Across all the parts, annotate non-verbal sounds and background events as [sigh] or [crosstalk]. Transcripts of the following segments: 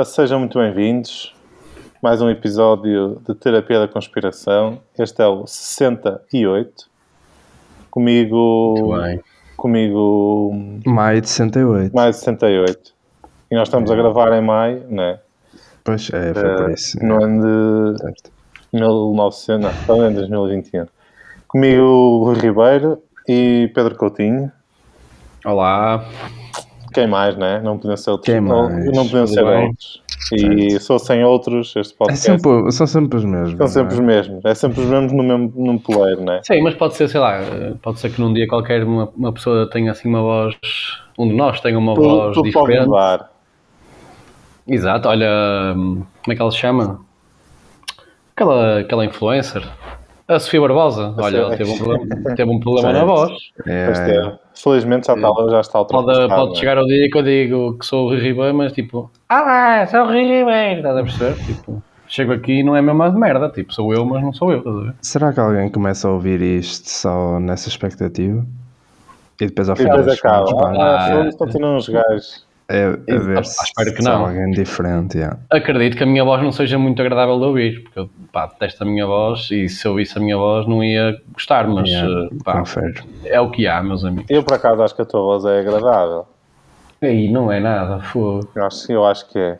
Ora, sejam muito bem-vindos. Mais um episódio de Terapia da Conspiração. Este é o 68. Comigo. Muito bem. Comigo. Maio de 68. Mais de 68. E nós estamos a gravar em maio, né? Pois é, foi por Eh, isso. No ano de Certo. 1900, não, estamos em 2021. Comigo o Rui Ribeiro e Pedro Coutinho. Olá. Quem mais, né? Não podiam ser outros. Quem não, mais? não podiam ser bem. outros. E sou sem outros, este É podcast. sempre, são sempre os mesmos. São sempre os não mesmos. É sempre os mesmos no mesmo num poleiro, né? Sim, mas pode ser, sei lá, pode ser que num dia qualquer uma, uma pessoa tenha assim uma voz, um de nós tenha uma Tudo, voz pode diferente. mudar. Exato, olha, hum, como é que ela se chama? Aquela, aquela influencer. A Sofia Barbosa, olha, ela teve um [laughs] problema, teve um problema na Certo. voz. é? Pois É. Felizmente já está, já está Pode, ultrapassado. pode né? chegar ao dia que eu digo que sou o Rui Ribeiro, mas tipo, ah lá, sou o Rui Ribeiro, estás a perceber? [laughs] Tipo, chego aqui e não é mesmo de merda, tipo, sou eu, mas não sou eu, estás a ver? Será que alguém começa a ouvir isto só nessa expectativa? E depois ao E final depois dos acaba. Ah, Ah, foda-se, continuam os gajos. É, a Ah, ver se, espero que não. alguém diferente. yeah. acredito que a minha voz não seja muito agradável de ouvir, porque eu pá, detesto a minha voz e se eu ouvisse a minha voz não ia gostar, mas Yeah, eh, pá, é o que há, meus amigos. Eu, por acaso, acho que a tua voz é agradável. Aí não é nada, fogo. Eu acho, eu acho que é.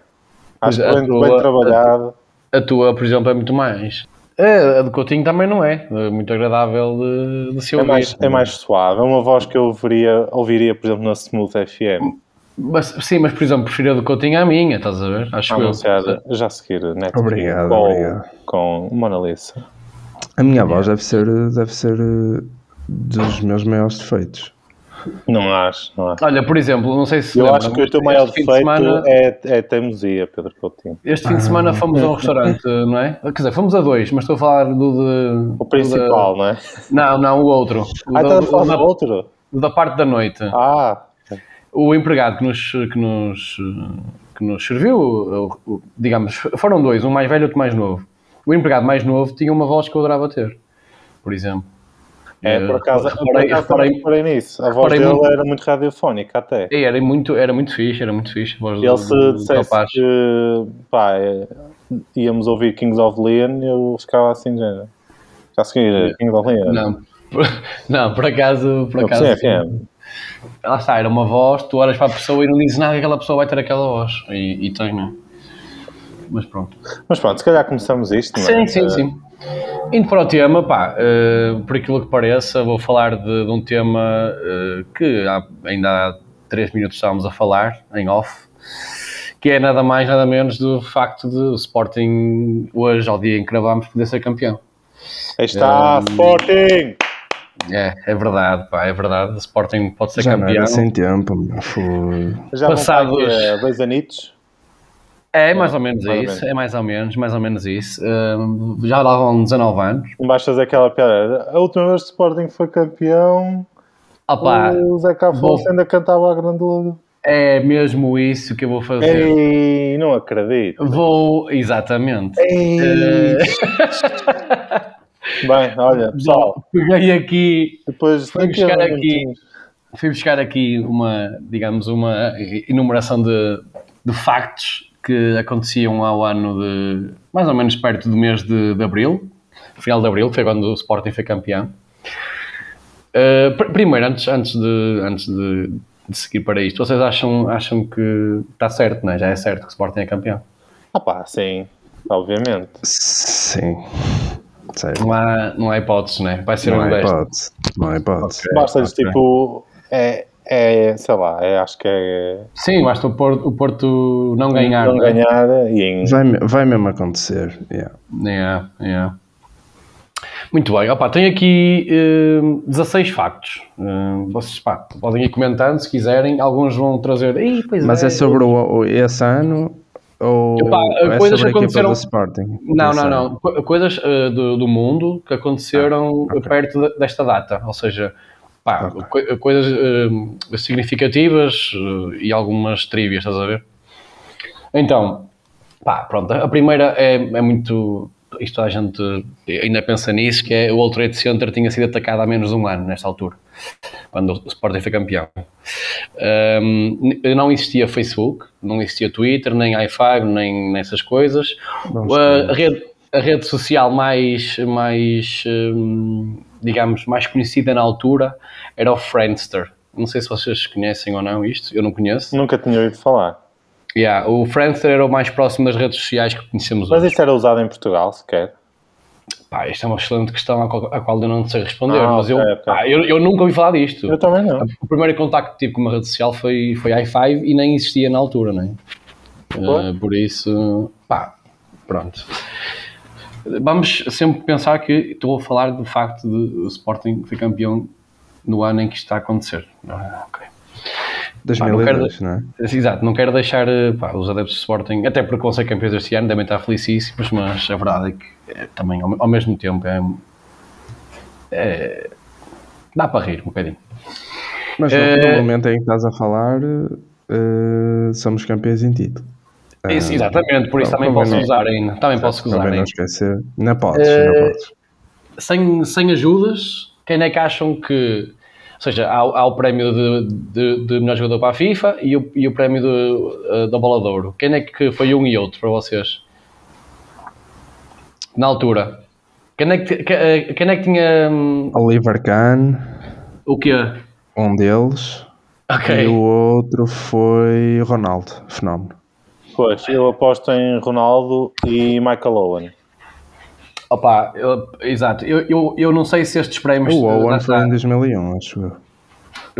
Acho que a bem, tua- bem trabalhado. A tua, por exemplo, é muito mais. É, a do Coutinho também não é, é muito agradável de, de se É ouvir. mais, é mais suave. É uma voz que eu ouviria, ouviria por exemplo, na Smooth FM. Mas, sim, mas por exemplo, prefiro a do Coutinho à minha, estás a ver? Acho eu. Anunciada já a seguir. Net Obrigado, com, obrigado. com Mona Lisa. A minha voz deve ser, deve ser eh, dos meus maiores defeitos. Não acho, não acho. Olha, por exemplo, não sei se. Eu lembra, acho que o teu maior fim de defeito semana- é, é teimosia, Pedro Coutinho. Este fim de semana fomos a um restaurante, não é? Quer dizer, fomos a dois, mas estou a falar do de. O principal, não é? Não, não, o outro. O Ah, da, estás a falar o da- do outro? o da parte da noite. Ah, O empregado que nos, que nos, que nos serviu, digamos, foram dois, um mais velho e outro mais novo. O empregado mais novo tinha uma voz que eu adorava ter, por exemplo. é, Eh, por acaso, por reparei- acaso reparei- reparei nisso. A voz dele muito- era muito radiofónica até. E Era muito, era muito fixe, era muito fixe. E ele se do, do dissesse rapaz. que pá, é, íamos ouvir Kings of Leon, eu ficava assim, já. Já segui Kings of Leon. Não, por, [laughs] não, por acaso, por acaso, sim, FM. Lá está, era uma voz, tu olhas para a pessoa e não dizes nada que aquela pessoa vai ter aquela voz. E, e tem, não é? Mas pronto. Mas pronto, se calhar começamos isto, não é? Sim, sim, Eh, sim. Indo para o tema, pá, eh, por aquilo que pareça, vou falar de, de um tema eh, que há- ainda há 3 minutos estávamos a falar, em off, que é nada mais, nada menos do facto de o Sporting, hoje, ao dia em que gravámos, poder ser campeão. Aí está, Eh, Sporting! É, é verdade, pá, é verdade. O Sporting pode ser Já não campeão. era sem tempo. Foi- Já passados- eh, dois anitos. É mais ou menos Mais ou isso, menos. é mais ou menos, mais ou menos isso. Eh, já lá vão 19 anos. Não vais fazer aquela piada. A última vez que o Sporting foi campeão, Opa, o Zeca Afonso ainda cantava a grandula. é mesmo isso que eu vou fazer. Ei, não acredito. Vou, exatamente. Ei. Eh, [laughs] [laughs] Bem, olha, pessoal, Peguei aqui, depois Fui buscar aqui. fui buscar aqui uma, digamos, uma enumeração de, de factos que aconteciam ao ano de, mais ou menos perto do mês de, de Abril, final de Abril, foi quando o Sporting foi campeão. Uh, pr- primeiro, antes, antes, de, antes de, de seguir para isto, vocês acham, acham que está certo, não é? Já é certo que o Sporting é campeão? Ah pá, sim, obviamente. Sim. Sério. Não há, não há hipóteses, não é? Vai ser Não um há 10. hipótese. Não há hipótese. Basta-lhes ok. tipo. É, é, sei lá, é, acho que é. Sim, basta o Porto, o Porto não ganhar. Não não é? ganhar e em. Vai, vai mesmo acontecer. yeah. Yeah, yeah. Muito bem, opa, tenho aqui eh, 16 factos. Eh, vocês pá, podem ir comentando se quiserem. Alguns vão trazer. "Ih, pois Mas é sobre o, o- esse ano ou Epá, é coisas que aconteceram- Sporting? Não, não, não. Co- Coisas eh, do, do mundo que aconteceram Ah, ok. perto de- desta data. Ou seja, pá, Ok. co- coisas eh, significativas eh, e algumas trivias, estás a ver? Então, pá, pronto. A primeira é, é muito. isto a gente ainda pensa nisso, que é o World Trade Center tinha sido atacado há menos de um ano, nesta altura, quando o Sporting foi campeão. Um, não existia Facebook, não existia Twitter, nem i5, nem nessas coisas. A, a, rede, a rede social mais, mais digamos, mais conhecida na altura era o Friendster. Não sei se vocês conhecem ou não isto, eu não conheço. Nunca tinha ouvido falar. Yeah, o Friendster era o mais próximo das redes sociais que conhecemos Mas hoje. isso era usado em Portugal, sequer? Pá, isto é uma excelente questão à qual, à qual eu não sei responder, Ah, mas ok, eu, ok. pá, eu, eu nunca ouvi falar disto. Eu também não. O primeiro contacto que tive com uma rede social foi, foi i5 e nem existia na altura, não é? Eh, por isso, pá, pronto. Vamos sempre pensar que estou a falar do facto de o Sporting ser campeão no ano em que isto está a acontecer. Ah, ok. 2002, não é? Exato, não quero deixar eh, pá, os adeptos do Sporting, até porque vão ser campeões este ano, devem estar felicíssimos, mas a verdade é que eh, também, ao, ao mesmo tempo, é, é- dá para rir um bocadinho. Mas no, Eh, momento em que estás a falar, eh, somos campeões em título. Isso, exatamente, por isso não, também posso não- usar ainda. Também posso usar Convém não ainda. esquecer. Não podes, Eh, não podes. Sem, sem ajudas, quem é que acham que. Ou seja, há, há o prémio de, de, de melhor jogador para a FIFA e o, e o prémio de, eh, da bola de ouro. Quem é que foi um e outro para vocês? Na altura. Quem é que, eh, quem é que tinha. hum, Oliver Kahn, O quê? um deles. Ok. E o outro foi Ronaldo, fenómeno. Pois, eu aposto em Ronaldo e Michael Owen. Opa, eu- exato. Eu, eu, eu não sei se estes prémios. O lá Owen foi em 2001, acho eu.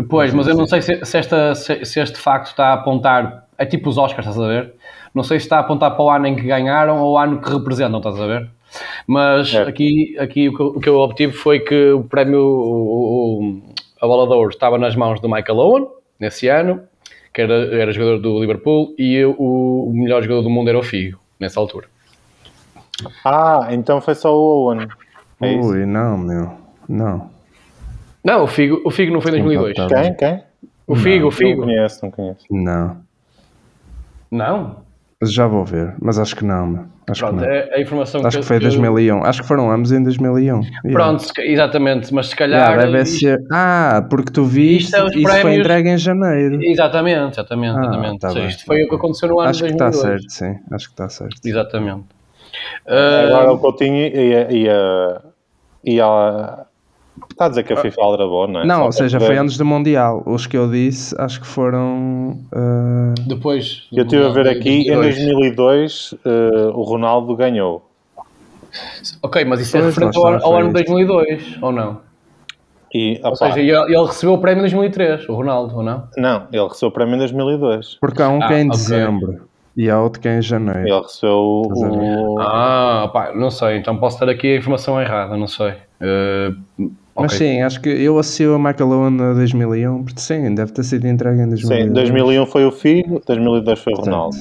Pois, mas eu não sei se, se esta, se, se este facto está a apontar. É tipo os Oscars, estás a ver? Não sei se está a apontar para o ano em que ganharam ou o ano que representam, estás a ver? Mas É. aqui, aqui o, que, eu- o que eu obtive foi que o prémio, o, o- a bola de ouro, estava nas mãos do Michael Owen, nesse ano, que era, era jogador do Liverpool, e o, o melhor jogador do mundo era o Figo, nessa altura. Ah, então foi só o Owen. É isso. Ui, não, meu. Não. Não, o Figo, o Figo não foi em 2002. Tá Quem? Quem? O Figo, o Não Figo. conheço, não conheço. Não. Não? Já vou ver, mas acho que não, meu. Acho Pronto, que não. é a informação Acho que foi 2001. Acho que foram ambos em 2001. Yeah. Pronto, ca- exatamente, mas se calhar. Yeah, deve isto- ser. Ah, porque tu viste, Isto é isso foi entregue em janeiro. Exatamente, exatamente, Ah, exatamente. tá Ou seja, bem. isto foi o que aconteceu no ano Acho de que está 2002. certo, sim. Acho que está certo. Exatamente. Agora Ah, o Coutinho ia, ia, ia... Está a dizer que a FIFA aldrabou, não é? Não, Só ou seja, foi antes do Mundial. Os que eu disse, acho que foram. ah, depois. Eu estive a ver aqui, em 2002. 2002 eh, o Ronaldo ganhou. Ok, mas isso é referente ao, ao ano de isto. 2002, ou não? E, Ou seja, ele, ele recebeu o prémio em 2003, o Ronaldo, ou não? Não, ele recebeu o prémio em 2002. Porque há um que é Ah, em ok. dezembro e há outro que é em janeiro. Ele recebeu a o... Ah, pá, não sei, então posso ter aqui a informação errada, não sei. Ah, Mas ok. sim, acho que eu associo a Michael Owen a 2001, porque sim, deve ter sido entregue em 2001. Sim, 2001 foi o Figo, 2002 foi o Ronaldo.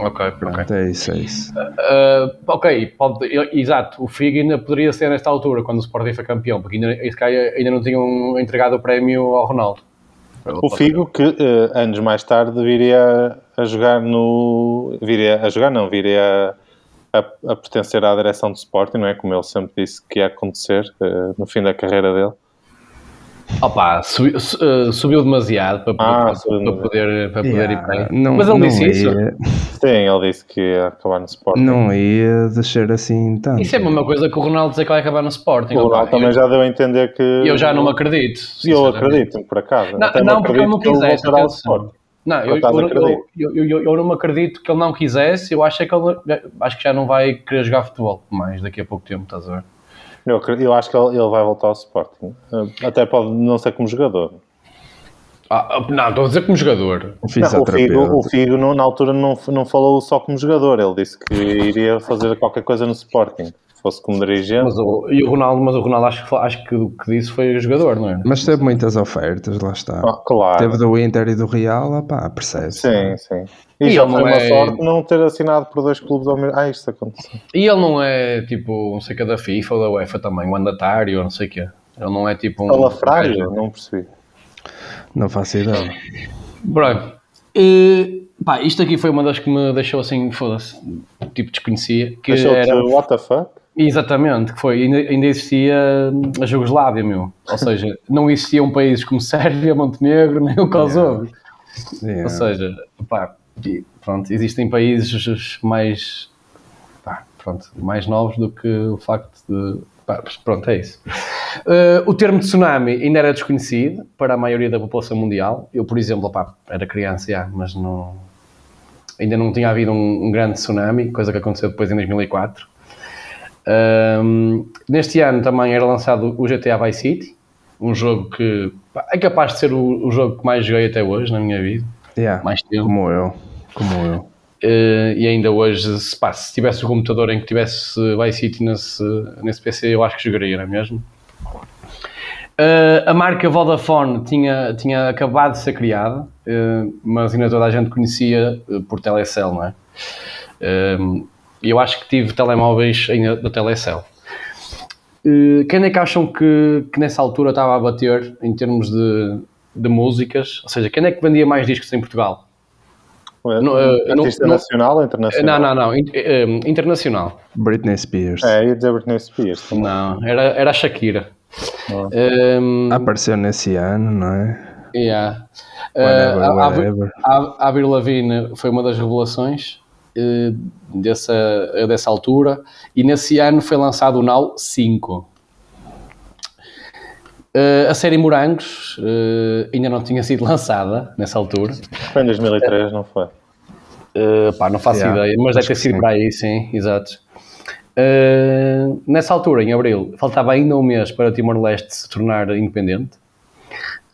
Ok, ok. Pronto, é isso, é isso. Uh, ok, pode, exato, o Figo ainda poderia ser nesta altura, quando o Sporting foi campeão, porque ainda, esse cara ainda não tinham entregado o prémio ao Ronaldo. O Figo que eh, anos mais tarde viria a jogar no... Viria a jogar não, viria a, a, a pertencer à direção do Sporting, não é? Como ele sempre disse que ia acontecer eh, no fim da carreira dele. Opa, subi- su- uh, subiu demasiado para, Ah, para, subiu para poder, para poder ir Yeah, aí. não, Mas ele não disse isso. ia, Sim, ele disse que ia acabar no Sporting. Não ia descer assim tanto. Isso é a mesma coisa que o Ronaldo dizer que vai acabar no Sporting. O opa. Ronaldo também eu, já deu a entender que... eu já não me acredito. E eu acredito, por acaso. Não, Até não porque ele não quisesse. Não, eu, eu, eu, eu, eu- eu não me acredito que ele não quisesse. Eu acho é que ele acho que já não vai querer jogar futebol mais daqui a pouco tempo, estás a ver? Eu, eu acho que ele, ele vai voltar ao Sporting. Eh, Até pode não ser como jogador. Ah, não, estou a dizer como jogador. O Não, o. Figo, o Figo não- na altura não, não falou só como jogador. Ele disse que iria fazer qualquer coisa no Sporting. Se fosse como dirigente. Mas o, e o Ronaldo, mas o Ronaldo acho acho que o que disse foi jogador, não é? Mas teve muitas ofertas, lá está. Ah, claro. Teve do Inter e do Real, opá, percebe Sim, sim. E, E já ele foi uma é- sorte não ter assinado por dois clubes ao mesmo Ah, isto aconteceu. E ele não é tipo, não sei o que, da FIFA ou da UEFA também, mandatário ou não sei o que. Ele não é tipo um. Salafrário? Não percebi. Não faço ideia. Pronto. E Pá, isto aqui foi uma das que me deixou assim, foda-se, tipo desconhecia. Que Deixou-te, era, what the fuck? Exatamente, que foi, ainda, ainda existia hum, a Jugoslávia, meu. Ou seja, [laughs] não existiam países como Sérvia, Montenegro, nem o Kosovo. Yeah. Ou seja, pá, pronto, existem países mais, pá, pronto, mais novos do que o facto de. pá, pronto, é isso. Eh, o termo tsunami ainda era desconhecido para a maioria da população mundial. Eu, por exemplo, pá, era criança, já, mas não, ainda não tinha havido um, um grande tsunami, coisa que aconteceu depois em 2004. Ahm, neste ano também era lançado o GTA Vice City, um jogo que é capaz de ser o, o jogo que mais joguei até hoje na minha vida. Yeah. Mais tempo. Como eu. Como eu. Eh, e ainda hoje, se, pá, se tivesse o computador em que tivesse Vice City nesse, nesse PC, eu acho que jogaria, não é mesmo? Eh, a marca Vodafone tinha, tinha acabado de ser criada, eh, mas ainda toda a gente conhecia por Telecel, não é? Eu acho que tive telemóveis ainda da Telecel. Eh, Quem é que acham que, que nessa altura estava a bater em termos de, de músicas? Ou seja, quem é que vendia mais discos em Portugal? Não, eh, não- Artista não- nacional ou internacional? Não, não, não. in- eh, internacional. Britney Spears. É, ia dizer Britney Spears. também. Não, era, era a Shakira. Um, Apareceu nesse ano, não é? yeah. Whatever, Eh, a- a- whatever. a Avril Lavigne foi uma das revelações dessa, dessa altura e nesse ano foi lançado o Now 5. Eh, a série Morangos eh, ainda não tinha sido [laughs] lançada nessa altura. Foi em 2003, não foi? Uh, pá, não faço Yeah, ideia, mas deve ter que sido sim. para aí, sim, exato. Uh, nessa altura, em abril, faltava ainda um mês para Timor-Leste se tornar independente.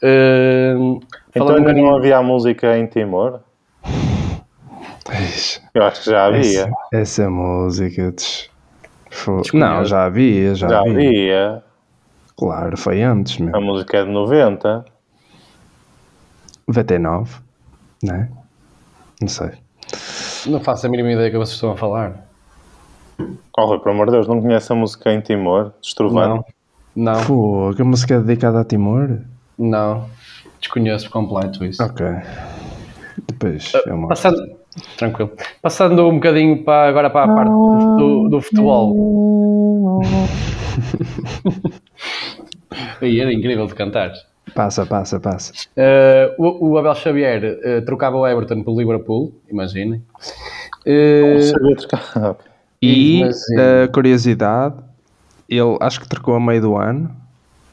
Uh, Então falando um ainda não havia a música em Timor? Eu acho que já havia. Essa, essa música. Desconheço. Não, já havia, já, Já havia. havia. Claro, foi antes, meu. A música é de 90. VT9, não é? Não sei. Não faço a mínima ideia que vocês estão a falar. Oh, Rui, pelo amor de Deus, não conhece a música em Timor? Estrovante. Não, não, Pô, que música é dedicada a Timor? não. Desconheço por completo isso. Ok. Depois é uma. Passando, tranquilo. Passando um bocadinho para, agora para a parte do, do futebol. [laughs] Aí era incrível de cantar. Passa, passa, passa. Uh, o, o Abel Xavier uh, trocava o Everton pelo Liverpool, imaginem. Uh. E curiosidade, ele acho que trocou a meio do ano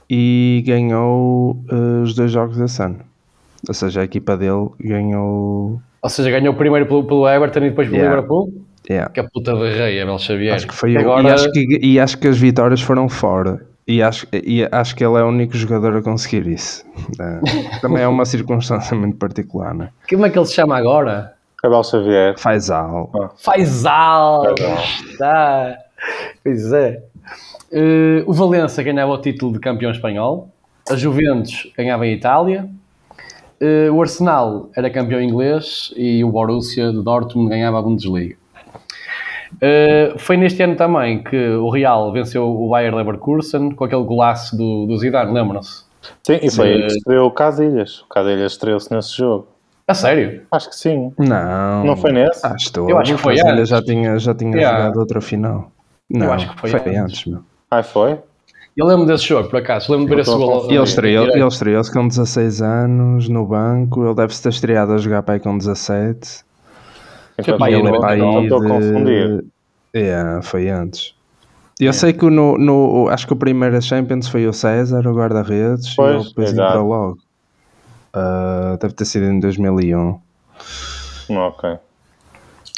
e ganhou os dois jogos desse ano. Ou seja, a equipa dele ganhou. Ou seja, ganhou primeiro pelo, pelo Everton e depois pelo Yeah. Liverpool. Yeah. Que a puta de rei, Abel Xavier. Acho que foi Agora, e, acho que, e acho que as vitórias foram fora. E acho, e acho que ele é o único jogador a conseguir isso. Eh, [laughs] também é uma circunstância muito particular, né? como é que ele se chama agora? Abel Xavier. Faz algo. Faisal! Faisal. Está. Pois é. Uh, o Valência ganhava o título de campeão espanhol. A Juventus ganhava em Itália. Uh, o Arsenal era campeão inglês e o Borussia de Dortmund ganhava a Bundesliga. Uh, foi neste ano também que o Real venceu o Bayer Leverkusen com aquele golaço do, do Zidane, lembram-se? Sim, e foi aí que estreou o Casilhas. O Casilhas estreou-se nesse jogo. A sério? Acho que sim. Não. Não foi nesse? Ah, estou. Eu acho que foi antes. já tinha, já tinha Yeah. jogado outra final. Não, acho que foi antes. antes, meu. Ah, foi? Eu lembro desse jogo, por acaso. Lembro de ver esse gol. Ele estreou- ele estreou-se com 16 anos no banco. Ele deve-se ter estreado a jogar para aí com 17. Então, para aí eu no- não- estou a confundir. É, foi antes. Eu sei que no, no- acho que o primeiro Champions foi o César, o guarda-redes, e ele depois exato. entrou logo. Ah, deve ter sido em 2001. Não, ok.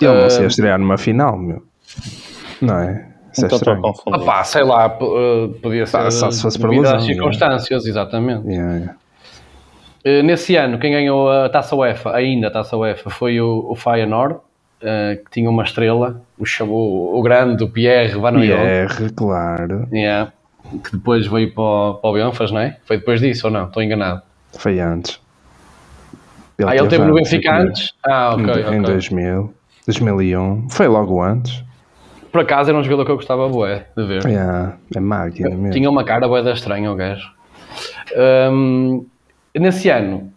Ele não se Ah, ia estrear numa final, meu. Não é? Isso é Então estou a estranho. confundir. Ah pá, sei lá, uh, podia ser Pá, só se fosse por devido às lesão, circunstâncias, exatamente. Yeah, yeah. Uh, nesse ano, quem ganhou a Taça UEFA, ainda a Taça UEFA, foi o, o Feyenoord, uh, que tinha uma estrela, o, chamou, o grande, o Pierre Van Hooydonk, PR, claro. yeah, que depois veio para o, para o Benfas, não é? Foi depois disso ou não? Estou enganado. Foi antes. ah, ele teve no Benfica antes? Ah, ok, em, em ok. 2000, 2001. Foi logo antes. Por acaso era um jogador que eu gostava bué de ver. Yeah, é máquina mesmo. Tinha uma cara bué da estranha o gajo. Hum, nesse ano,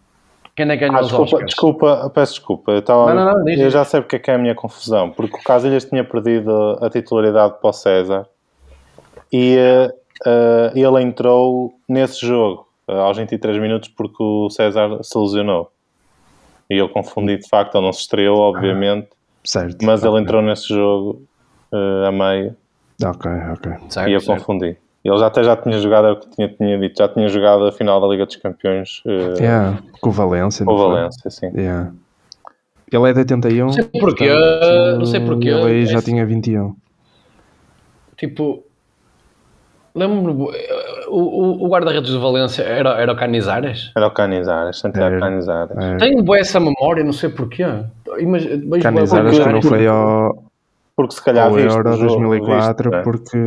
Quem é que ganhou Ah, os desculpa, Oscars? desculpa, peço desculpa. Eu, estava- Não, não, não, eu já sei porque é que é a minha confusão. Porque o Casilhas tinha perdido a titularidade para o César e eh, ele entrou nesse jogo eh, aos 23 minutos porque o César se lesionou. E eu confundi de facto, ele não se estreou, obviamente, Certo. mas ele entrou nesse jogo eh, a meio Ok, ok. Certo, e eu certo. confundi. Ele já até já tinha jogado, era o que tinha, tinha dito, já tinha jogado a final da Liga dos Campeões eh, Yeah, com o Valência. com o? Valência, sim. Yeah. Ele é de 81. Não sei porquê, portanto, não sei porquê. Ele aí já Esse- tinha 21. Tipo, lembro-me, o, o, o guarda-redes de Valência era, era o Canizares? Era o Canizares, Santiago Era. Canizares. É. Tenho boa essa memória, não sei porquê. Imag- vejo bué Canizares que não foi ao, Porque se calhar ao viste Euro o jogo, 2004 viste, né? porque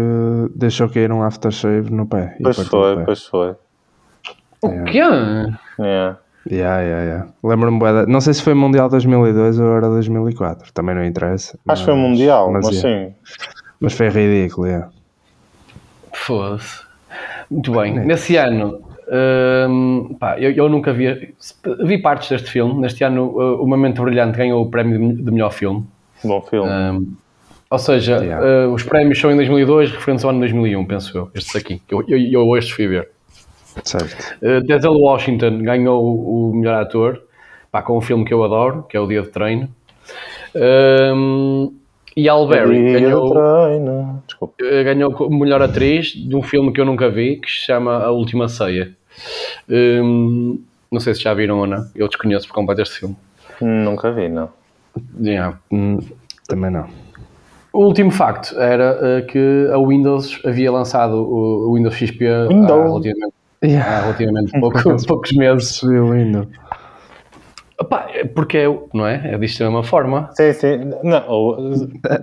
deixou cair um aftershave no pé. Pois foi, pé. pois foi. O quê? Yeah. Yeah, yeah, yeah. Lembro-me Não sei se foi Mundial 2002 ou Euro 2004. Também não interessa. Acho que foi Mundial, mas, yeah. sim. Mas foi ridículo, yeah. Foda-se. Muito bem. Nesse ano, hum, pá, eu, eu nunca vi. Vi partes deste filme. Neste ano, uh, O Momento Brilhante ganhou o prémio de de melhor filme. Bom filme. Hum, ou seja, Yeah. uh, os prémios são em 2002, referentes ao ano 2001, penso eu. Estes aqui. que Eu, eu, eu hoje fui ver. Certo. Uh, Denzel Washington ganhou o, o melhor ator pá, com um filme que eu adoro, que é O Dia de Treino. Hum, e Al Berry Dia ganhou. Uh, ganhou melhor atriz de um filme que eu nunca vi, que se chama A Última Ceia. Hum, não sei se já viram ou não, eu desconheço por completo este filme. Nunca vi, não. Yeah. Hum, também não. O último facto era uh, que a Windows havia lançado o, o Windows XP há Windows. relativamente, há Yeah. relativamente pouco- [laughs] poucos meses. Subiu ainda. Epá, é porque é, o- não é? É disto da mesma forma. Sim, sim. Não, o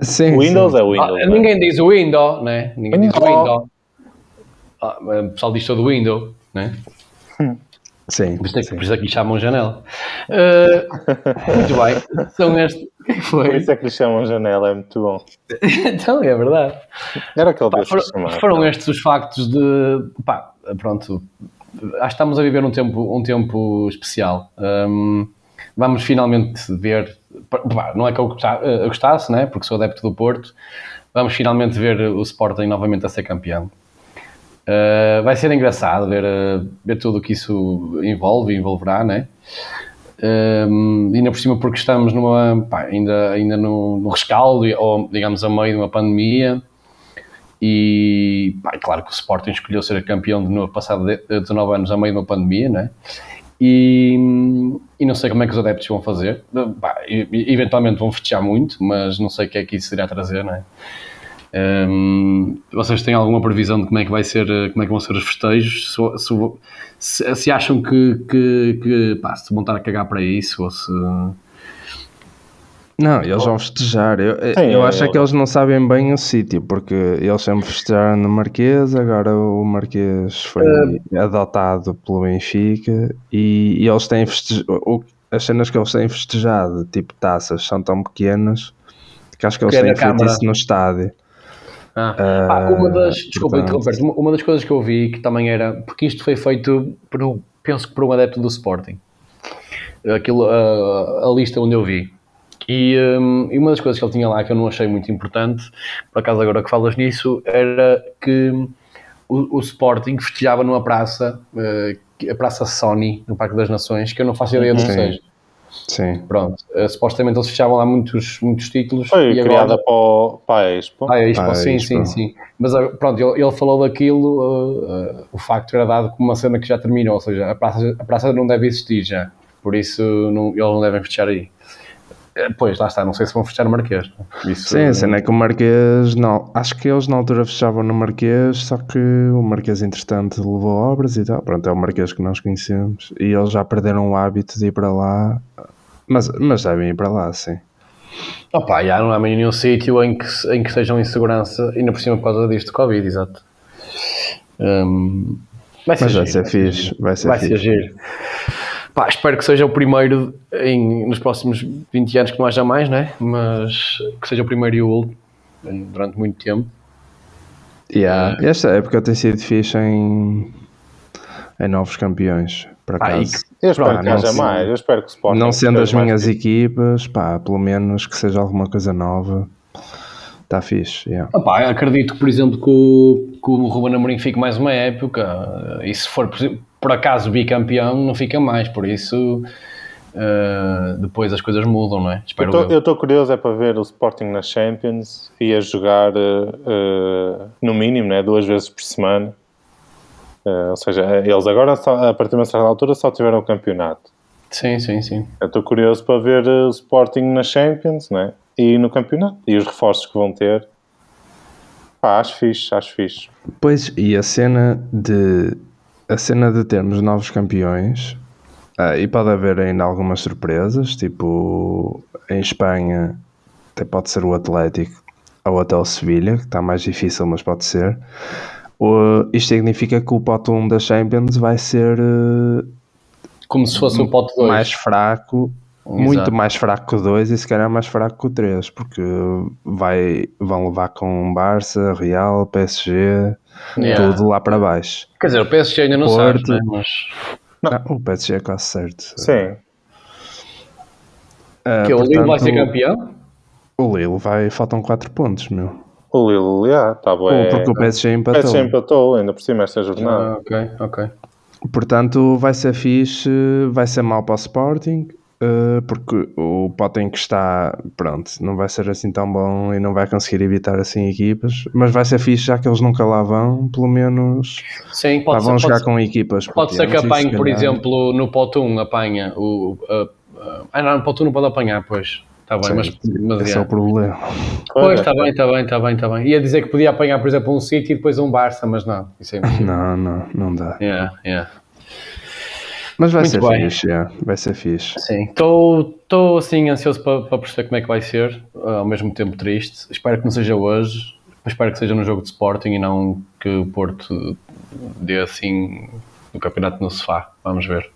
Sim, Windows sim. é Windows. Ah, não é? ninguém diz o Windows, né? Ninguém diz o Windows. Windows. Ah, o pessoal diz todo o Windows, né? Sim, Por isso é que, por isso é que lhe chamam janela. Uh, muito bem. São estes. O que Por foi? isso é que lhe chamam janela, é muito bom. então, é verdade. Era aquele Pá, foram, que chamava. foram estes os factos de. Pá, pronto. Acho que estamos a viver um tempo, um tempo especial. Um, vamos finalmente ver. pá, não é que eu eu gostasse, né? porque sou adepto do Porto. Vamos finalmente ver o Sporting novamente a ser campeão. Uh, vai ser engraçado ver, uh, ver tudo o que isso envolve e envolverá, né? Um, ainda por cima porque estamos numa, pá, ainda, ainda no, no rescaldo, ou digamos a meio de uma pandemia, e pá, é claro que o Sporting escolheu ser campeão de novo, passado de- 19 anos a meio de uma pandemia, né? E, e não sei como é que os adeptos vão fazer. Pá, eventualmente vão festejar muito, mas não sei o que é que isso irá trazer, né? Hum, vocês têm alguma previsão de como é que vai ser, eh, como é que vão ser os festejos? Se, se- se- acham que, que, que pá, se vão estar a cagar para isso ou se Não, eles vão festejar. Eu, Sim, eu acho é que eles não sabem bem o sítio, porque eles sempre festejaram no Marquês, agora o Marquês foi adotado pelo Benfica e, e eles têm feste... o- as cenas que eles têm festejado, tipo taças, são tão pequenas que acho que eles é têm feito isso no estádio. Ah, pá, uma das, desculpa portanto- uma, uma das coisas que eu vi que também era, porque isto foi feito por, um- penso que por um adepto do Sporting, aquilo, a, a lista onde eu vi. E, hum, e uma das coisas que ele tinha lá que eu não achei muito importante, por acaso agora que falas nisso, era que o, o Sporting festejava numa praça, que- a Praça Sony, no Parque das Nações, que eu não faço ideia do que seja. Sim. Pronto, eh, supostamente eles fechavam lá muitos, muitos títulos. Foi e criada agora- para, o, para a Expo. ah, é Expo, Ah, sim, Expo. sim, sim. Mas ah, pronto, ele, ele falou daquilo, ah, ah, o facto era dado como uma cena que já terminou, ou seja, a praça, a praça não deve existir já, por isso não, eles não devem fechar aí. Eh, Pois, lá está, não sei se vão fechar o Marquês. Isso, Sim, a cena é que o Marquês, não, acho que eles na altura fechavam no Marquês, só que o Marquês entretanto levou obras e tal, pronto, é o Marquês que nós conhecemos, e eles já perderam o hábito de ir para lá, mas, mas devem ir para lá, sim. Opa, já não há nenhum sítio em que, em que estejam em segurança, ainda por cima por causa disto Covid, exato. Hum, vai ser Mas vai ser vai fixe, vai ser vai ser giro. Pá, espero que seja o primeiro em, nos próximos 20 anos que não haja mais, né? Mas que seja o primeiro e o último durante muito tempo. Yeah, Esta época tem sido fixe em, em novos campeões, por Ah, e acaso. Eu espero Pá, que não haja sei. mais. Eu espero que Sporting não sendo as minhas equipas, pá, pelo menos que seja alguma coisa nova. Está fixe, yeah. Opá, eu acredito, por exemplo, que o, que o Ruben Amorim fique mais uma época e se for, por, exemplo, por acaso, bicampeão, não fica mais, por isso eh, depois as coisas mudam, não é? Espero eu. Eu estou curioso é para ver o Sporting na Champions e a jogar eh, no mínimo né, duas vezes por semana. Eh, ou seja, eles agora, só, a partir de uma certa altura, só tiveram o campeonato. Sim, sim, sim. Eu estou curioso para ver o Sporting na Champions né, e no campeonato e os reforços que vão ter. Pá, acho fixe, acho fixe. Pois, e a cena de a cena de termos novos campeões, ah, e pode haver ainda algumas surpresas, tipo em Espanha até pode ser o Atlético ou até o Sevilha, que está mais difícil, mas pode ser. O, isto significa que o pote 1 da Champions vai ser eh, Como se fosse o pote 2. mais fraco, muito mais fraco que o 2 e se calhar mais fraco que o 3, porque vai, vão levar com Barça, Real, PSG, Yeah. tudo lá para baixo. Quer dizer, o PSG ainda não Porto. sabe, né? mas Ah, o PSG é quase certo. Sim. Ah, que o Lille vai ser campeão? O Lille vai, faltam 4 pontos, meu. O Lille, já, está bom. Ou porque o PSG empatou. PSG empatou ainda por cima esta jornada. Ah, ok, ok. Portanto, vai ser fixe, vai ser mau para o Sporting, eh, porque o Potem que está, pronto, não vai ser assim tão bom e não vai conseguir evitar assim equipas, mas vai ser fixe já que eles nunca lá vão, pelo menos Sim, lá pode vão ser, jogar pode, com equipas. pode ser que potentes e se apanhe, por exemplo, no pote 1 apanha o... Uh, uh, ah, não, no pote 1 não pode apanhar, pois. Está bem, mas... mas Esse é yeah. o problema. Pois, está bem, está bem, está bem, está bem. Ia dizer que podia apanhar, por exemplo, um City e depois um Barça, mas não. Isso é impossível. Não, não, não dá. yeah, yeah. Mas vai Muito ser bem. fixe, é, vai ser fixe. Sim, estou assim ansioso para, para perceber como é que vai ser, ao mesmo tempo triste. Espero que não seja hoje, mas espero que seja no jogo de Sporting e não que o Porto dê assim o campeonato no sofá. Vamos ver.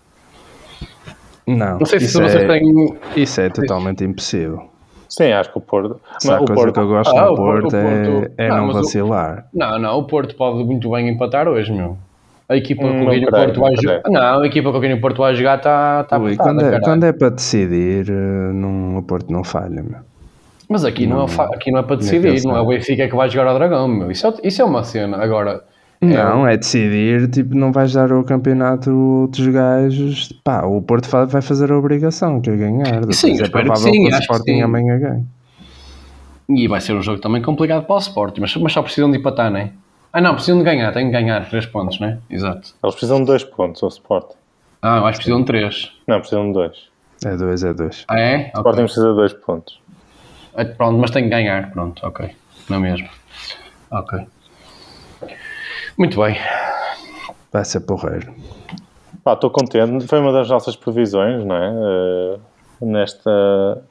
Não, Não sei se isso, vocês é, têm. isso é totalmente impossível. Sim, acho que o Porto. Mas o coisa Porto que eu gosto Ah, no o Porto- Porto, o é, Porto- é Não, não mas o- vacilar. Não, não, o Porto pode muito bem empatar hoje, meu. A equipa Hum, não o creio, Porto vai não jogar. Não, a equipa com quem o Porto vai jogar está tá Ui, apertada, quando, é, quando é para decidir, eh, não, o Porto não falha, meu. Mas aqui não, é, fa- aqui não é para decidir, pensar. não é o Benfica que vai jogar ao Dragão, meu. Isso é, isso é uma cena. Agora, Não, é decidir, tipo, não vais dar o campeonato outros gajos. Pá, o Porto vai fazer a obrigação que é ganhar. Depois Sim, é espero que provável sim, que o acho que Sporting amanhã ganhe. E vai ser um jogo também complicado para o Sporting, mas, mas só precisam de empatar, não é? Ah não, precisam de ganhar, têm que ganhar 3 pontos, não é? Exato. Eles precisam de dois pontos, o Sporting. Ah, eu acho que precisam de 3. Não, precisam de dois. É dois, é dois. Ah é? O Sporting Ok. precisa de dois pontos. Ah, Pronto, mas tem que ganhar, pronto, ok. Não é mesmo? Ok. Muito bem. Vai ser porreiro. Pá, estou contente. Foi uma das nossas previsões, não é? Eh, nesta.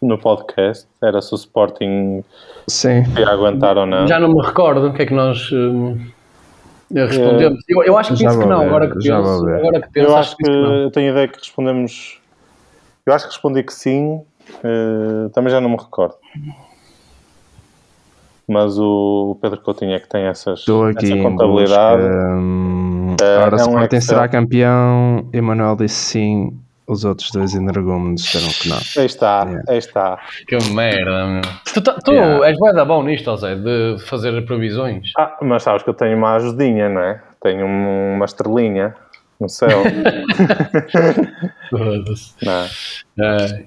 No podcast. Era se o Sporting Sim. ia aguentar ou não. Já não me recordo o que é que nós hum, respondemos. Eu, eu acho que Já disse que não, ver, agora que já penso. Agora que penso, Eu acho que não. eu tenho a ideia que respondemos. Eu acho que respondi que sim. eh, também já não me recordo. Mas o Pedro Coutinho é que tem essas, Estou aqui essa contabilidade. busca, hum, É, Ora, é um Sporting Excel. será campeão. Emanuel disse sim. Os outros dois energúmenos disseram que não. Aí está, Yeah. aí está. Que merda, meu. Tu, tá- tu Yeah. és bué da bom nisto, José, de fazer previsões. Ah, mas sabes que eu tenho uma ajudinha, não é? Tenho um- uma estrelinha no céu. [laughs] Foda-se. não. É.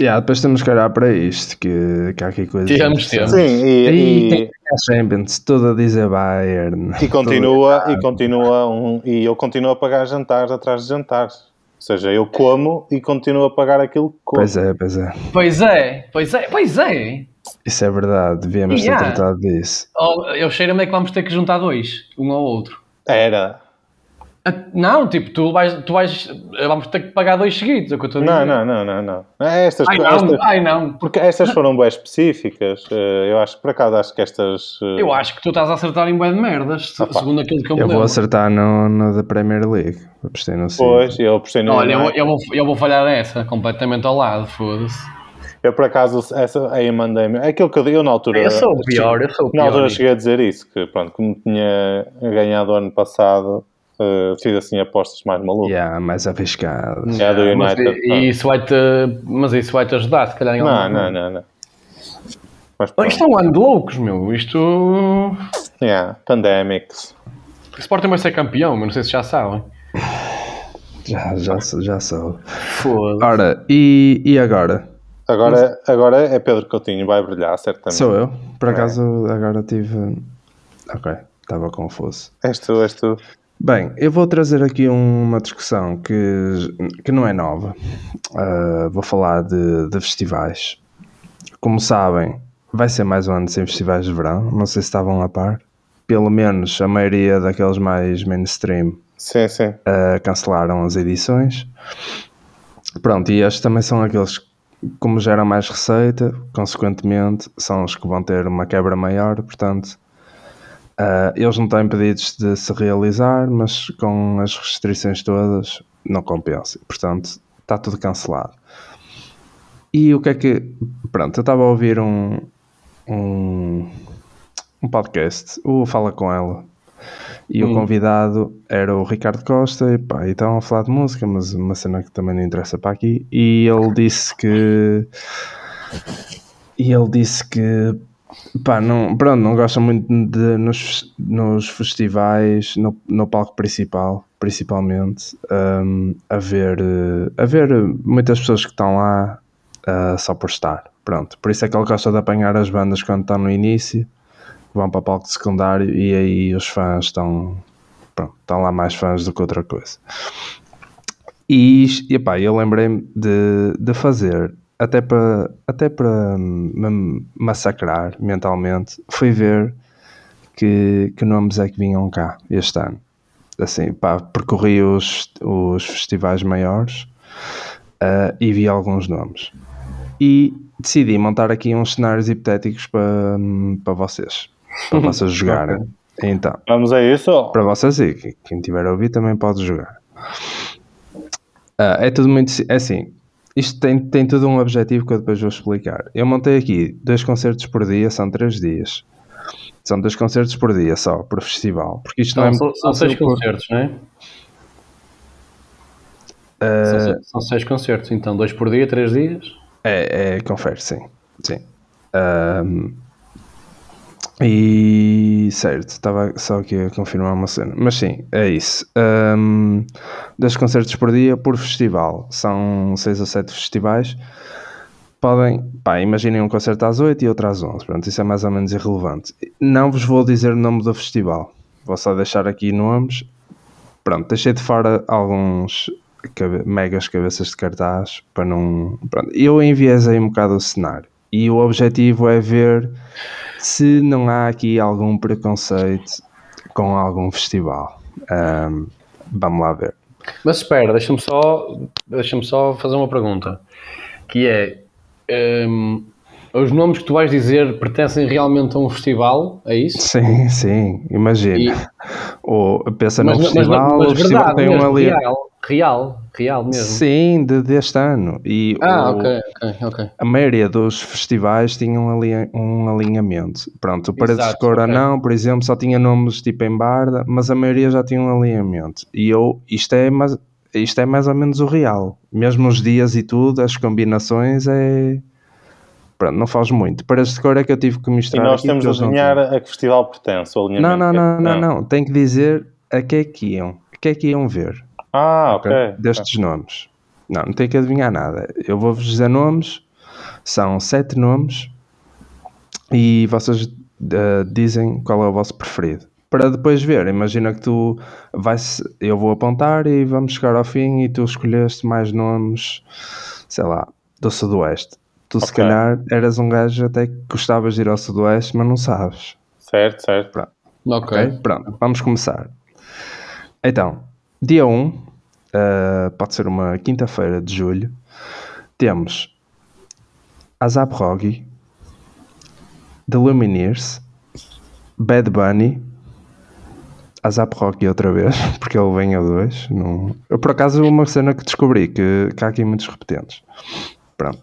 Yeah, depois temos que olhar para isto, que, que há aqui coisas. Temos, interessantes. Sim, e, E, e, é a Champions, tudo a dizer Bayern. e continua, e continua um, e eu continuo a pagar jantares atrás de jantares. Ou seja, eu como e continuo a pagar aquilo que como. Pois é, pois é. Pois é, pois é, pois é. Isso é verdade, devíamos Yeah. ter tratado disso. Oh, eu cheiro-me é que vamos ter que juntar dois, um ao outro. Era. Não, tipo, tu vais, tu vais, vamos ter que pagar dois seguidos, é o que eu estou a dizer. Não, não, não, não, não. É Estas, Ai não, estas- ai não. porque estas foram bem específicas. eh, Eu acho, por acaso, acho que estas. eh, Eu acho que tu estás a acertar em bué de merdas, segundo aquilo que eu me Eu vou lembro. acertar no, no da Premier League. Apostei no City. Pois, eu apostei no. Olha, eu, eu, vou, eu vou falhar essa, completamente ao lado, foda-se. Eu, por acaso, essa aí mandei-me. É aquilo que eu, eu na altura. Eu sou o pior, eu sou o Na pior. altura nisto. cheguei a dizer isso, que pronto, como tinha ganhado ano passado, Uh, fiz assim apostas mais malucas. Yeah, mais arriscado. É a do Mas, United. e isso vai-te, mas isso vai-te ajudar, se calhar. em Não, alguma não, não, não. Mas pronto. Isto é um ano de loucos, meu. Isto. Yeah, pandemics. O Sporting vai ser campeão, mas não sei se já sabem. Já, já, já soube. Foda-se. Ora, e, e agora? Agora, agora é Pedro Coutinho, vai brilhar, certamente. Sou eu. Por acaso agora tive. Ok, estava confuso. És tu, és tu. Bem, eu vou trazer aqui uma discussão que, que não é nova. Ah, vou falar de, de festivais. Como sabem, vai ser mais um ano sem festivais de verão. Não sei se estavam a par. Pelo menos a maioria daqueles mais mainstream Sim, sim. uh, cancelaram as edições. Pronto, e estes também são aqueles que, como geram mais receita, consequentemente, são os que vão ter uma quebra maior. Portanto, uh, eles não estão impedidos de se realizar, mas com as restrições todas, não compensa. Portanto, está tudo cancelado. E o que é que. Pronto, eu estava a ouvir um, um, um podcast, o Fala Com Ela, e o convidado era o Ricardo Costa, e pá, e estavam a falar de música, mas uma cena que também não interessa para aqui, e ele disse que. E ele disse que. Pá, não, pronto, não gosta muito de nos, nos festivais, no, no palco principal, principalmente, hum, a, ver, a ver muitas pessoas que estão lá ah, só por estar. Pronto, por isso é que ele gosta de apanhar as bandas quando estão no início, vão para o palco secundário e aí os fãs estão, pronto, estão lá mais fãs do que outra coisa. E, e epá, eu lembrei-me de, de fazer, até para, até para me massacrar mentalmente, fui ver que, que nomes é que vinham cá este ano. Assim, pá, percorri os, os festivais maiores ah, e vi alguns nomes. E decidi montar aqui uns cenários hipotéticos para, para vocês, para [laughs] vocês jogarem. Então, Vamos a isso? para vocês e que- quem tiver a ouvir também pode jogar. Ah, é tudo muito é assim. Isto tem, tem tudo um objetivo que eu depois vou explicar. Eu montei aqui dois concertos por dia, são três dias. São dois concertos por dia só, por festival. Porque isto não é São, são seis por- concertos, não é? Ah, São, seis, são seis concertos, então dois por dia, três dias. É, é, confere, sim. sim. E certo, estava só aqui a confirmar uma cena. Mas sim, é isso. Ahm, dois concertos por dia por festival. São seis ou sete festivais. Podem, pá, imaginem um concerto às 8 e outro às 11. Pronto, isso é mais ou menos irrelevante. Não vos vou dizer o nome do festival. Vou só deixar aqui nomes. Pronto, deixei de fora alguns cabe- megas cabeças de cartaz para não. Pronto, eu enviesei um bocado o cenário e o objetivo é ver se não há aqui algum preconceito com algum festival. Ahm, vamos lá ver. Mas espera, deixa-me só, deixa só fazer uma pergunta. Que é, hum, os nomes que tu vais dizer pertencem realmente a um festival? É isso? Sim, sim, imagina. E- Ou pensa num Mas, mas, festival, mas o festival verdade tem um ali. real, real, real mesmo. Sim, de, deste ano. E Ah, o- ok, ok, ok. a maioria dos festivais tinham ali um alinhamento. Pronto, o Paredes de Cora ok. não, por exemplo, só tinha nomes tipo em Barda, mas a maioria já tinha um alinhamento. E eu, isto é mais, isto é mais ou menos o real. Mesmo os dias e tudo, as combinações é. Pronto, não faz muito. Paredes de Cora é que eu tive que E misturar. nós aqui, temos de não tinham. a que festival pertence, o Não, alinhamento. não, não, não, Ah. não. Tem que dizer a que é que iam. A que é que iam ver. Ah, ok. Destes nomes. Não, não tem que adivinhar nada. Eu vou-vos dizer nomes, são sete nomes, e vocês eh, dizem qual é o vosso preferido. Para depois ver, imagina que tu vais, eu vou apontar e vamos chegar ao fim e tu escolheste mais nomes, sei lá, do Sudoeste. Tu se Ok. calhar eras um gajo até que gostavas de ir ao Sudoeste, mas não sabes. Certo, certo. Pronto. Ok. Ok? Pronto, vamos começar. Então, dia 1, eh, pode ser uma quinta-feira de julho, temos Azap Rogi, The Lumineers, Bad Bunny, Azap Rocky outra vez, [laughs] porque ele vem a dois. Não... Eu, por acaso, uma cena que descobri, que, que há aqui muitos repetentes. Pronto.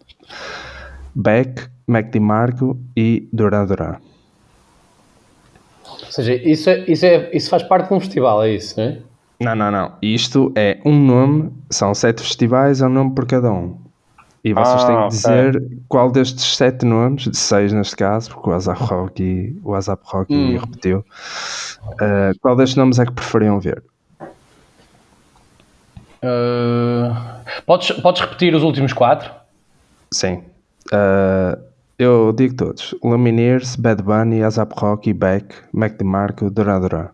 Beck, Mac DiMarco e Duran Duran. Ou seja, isso, é, isso, é, isso faz parte de um festival, é isso, não é? Não, não, não. Isto é um nome, são sete festivais, é um nome por cada um. E vocês Ah, têm que ok. dizer qual destes sete nomes, seis neste caso, porque o WhatsApp Rocky, o WhatsApp Rocky Hum. repetiu, eh, qual destes nomes é que preferiam ver? Uh, podes, podes repetir os últimos quatro? Sim. Eh, eu digo todos: Lumineers, Bad Bunny, WhatsApp Rocky, Beck, Mac DeMarco, Duran Duran.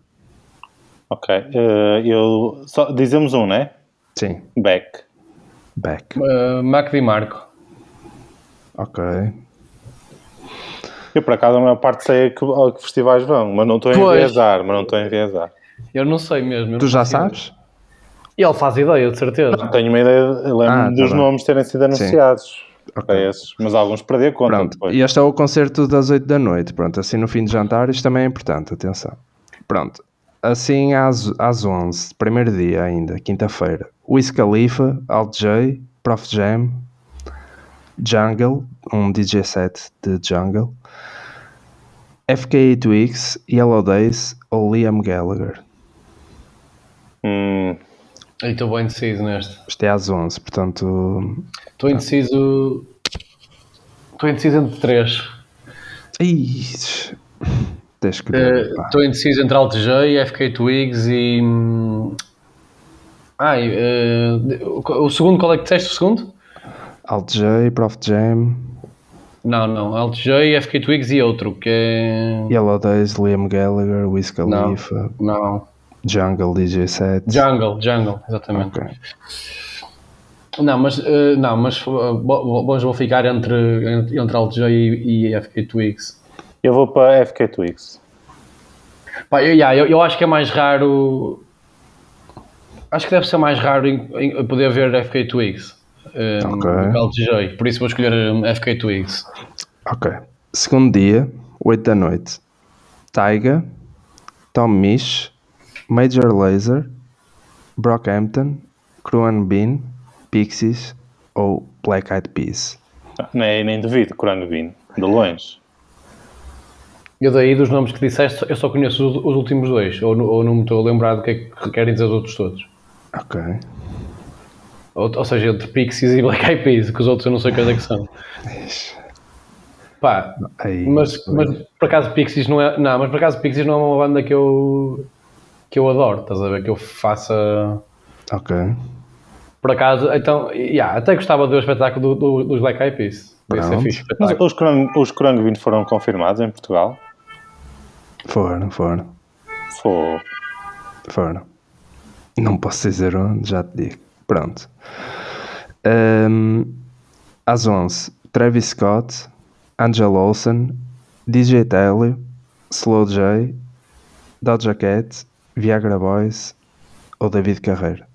Ok. eh, eu... Só... Dizemos um, né? Sim, Back. Beck. Uh, Mac Di Marco. Ok. Eu, por acaso, a maior parte sei a que, a que festivais vão, mas não estou a enviesar, mas não estou a enviesar. Eu não sei mesmo. Tu não já sabes? Ele faz ideia, de certeza. Tenho uma ideia, eu lembro Ah, tá dos bem. nomes terem sido anunciados. Ok. Para esses, mas alguns perdi a conta Pronto, depois. e este é o concerto das 8 da noite. Pronto, assim no fim de jantar, isto também é importante, atenção. Pronto, assim às, às 11, primeiro dia ainda, quinta-feira. Wiz Khalifa, Alt J, Prof Jam, Jungle, um DJ set de Jungle, FKA Twigs, Yellow Days ou Liam Gallagher. Hum, estou bem indeciso neste. Isto é às 11, portanto. Estou indeciso. Estou indeciso entre três. Ih, deixa que ver. pá. Estou indeciso entre Alt J, FK Twigs e. hum, Ai, eh, o o segundo, qual é que disseste o segundo? Alt J, Prof Jam, Não, não. Alt J, FK Twigs e outro, que é. Yellow Days, Liam Gallagher, Wiz Khalifa, Não. Jungle DJ set. Jungle, Jungle, exatamente. Ok. Não, mas, eh, não, mas eh, bo- bons vou ficar entre, entre, entre Alt J e, e FK Twigs. Eu vou para FK Twigs. Pá, eu, yeah, eu, eu acho que é mais raro. Acho que deve ser mais raro em, em poder ver FK Twigs um, Ok. do que Alt J. Por isso vou escolher FK Twigs. Ok. Segundo dia, 8 da noite. Taiga, Tom Misch, Major Lazer, Brockhampton, Cruan Bean, Pixies ou Black Eyed Peas. Nem, nem duvido, Corango Bean, de longe. Eu daí dos nomes que disseste, eu só conheço os, os últimos dois, ou, ou não me estou a lembrar do que é que querem dizer os outros todos. Ok. Ou, ou seja, entre Pixies e Black Eyed Peas, que os outros eu não sei quais é que são. Pá, Aí, mas, mas por acaso Pixies não é. Não, mas por acaso Pixies não é uma banda que eu que eu adoro, estás a ver? Que eu faça. Ok. Por acaso, então, yeah, até gostava do espetáculo do, do- dos Black Eyed Peas. Fixe. Mas os Corango, os Bean foram confirmados em Portugal? Foram, foram, Foi. foram. Não posso dizer onde, já te digo. Pronto. Ahm, às 11, Travis Scott, Angel Olsen, DJ Telly, Slow J, Doja Cat, Viagra Boys ou David Carreira.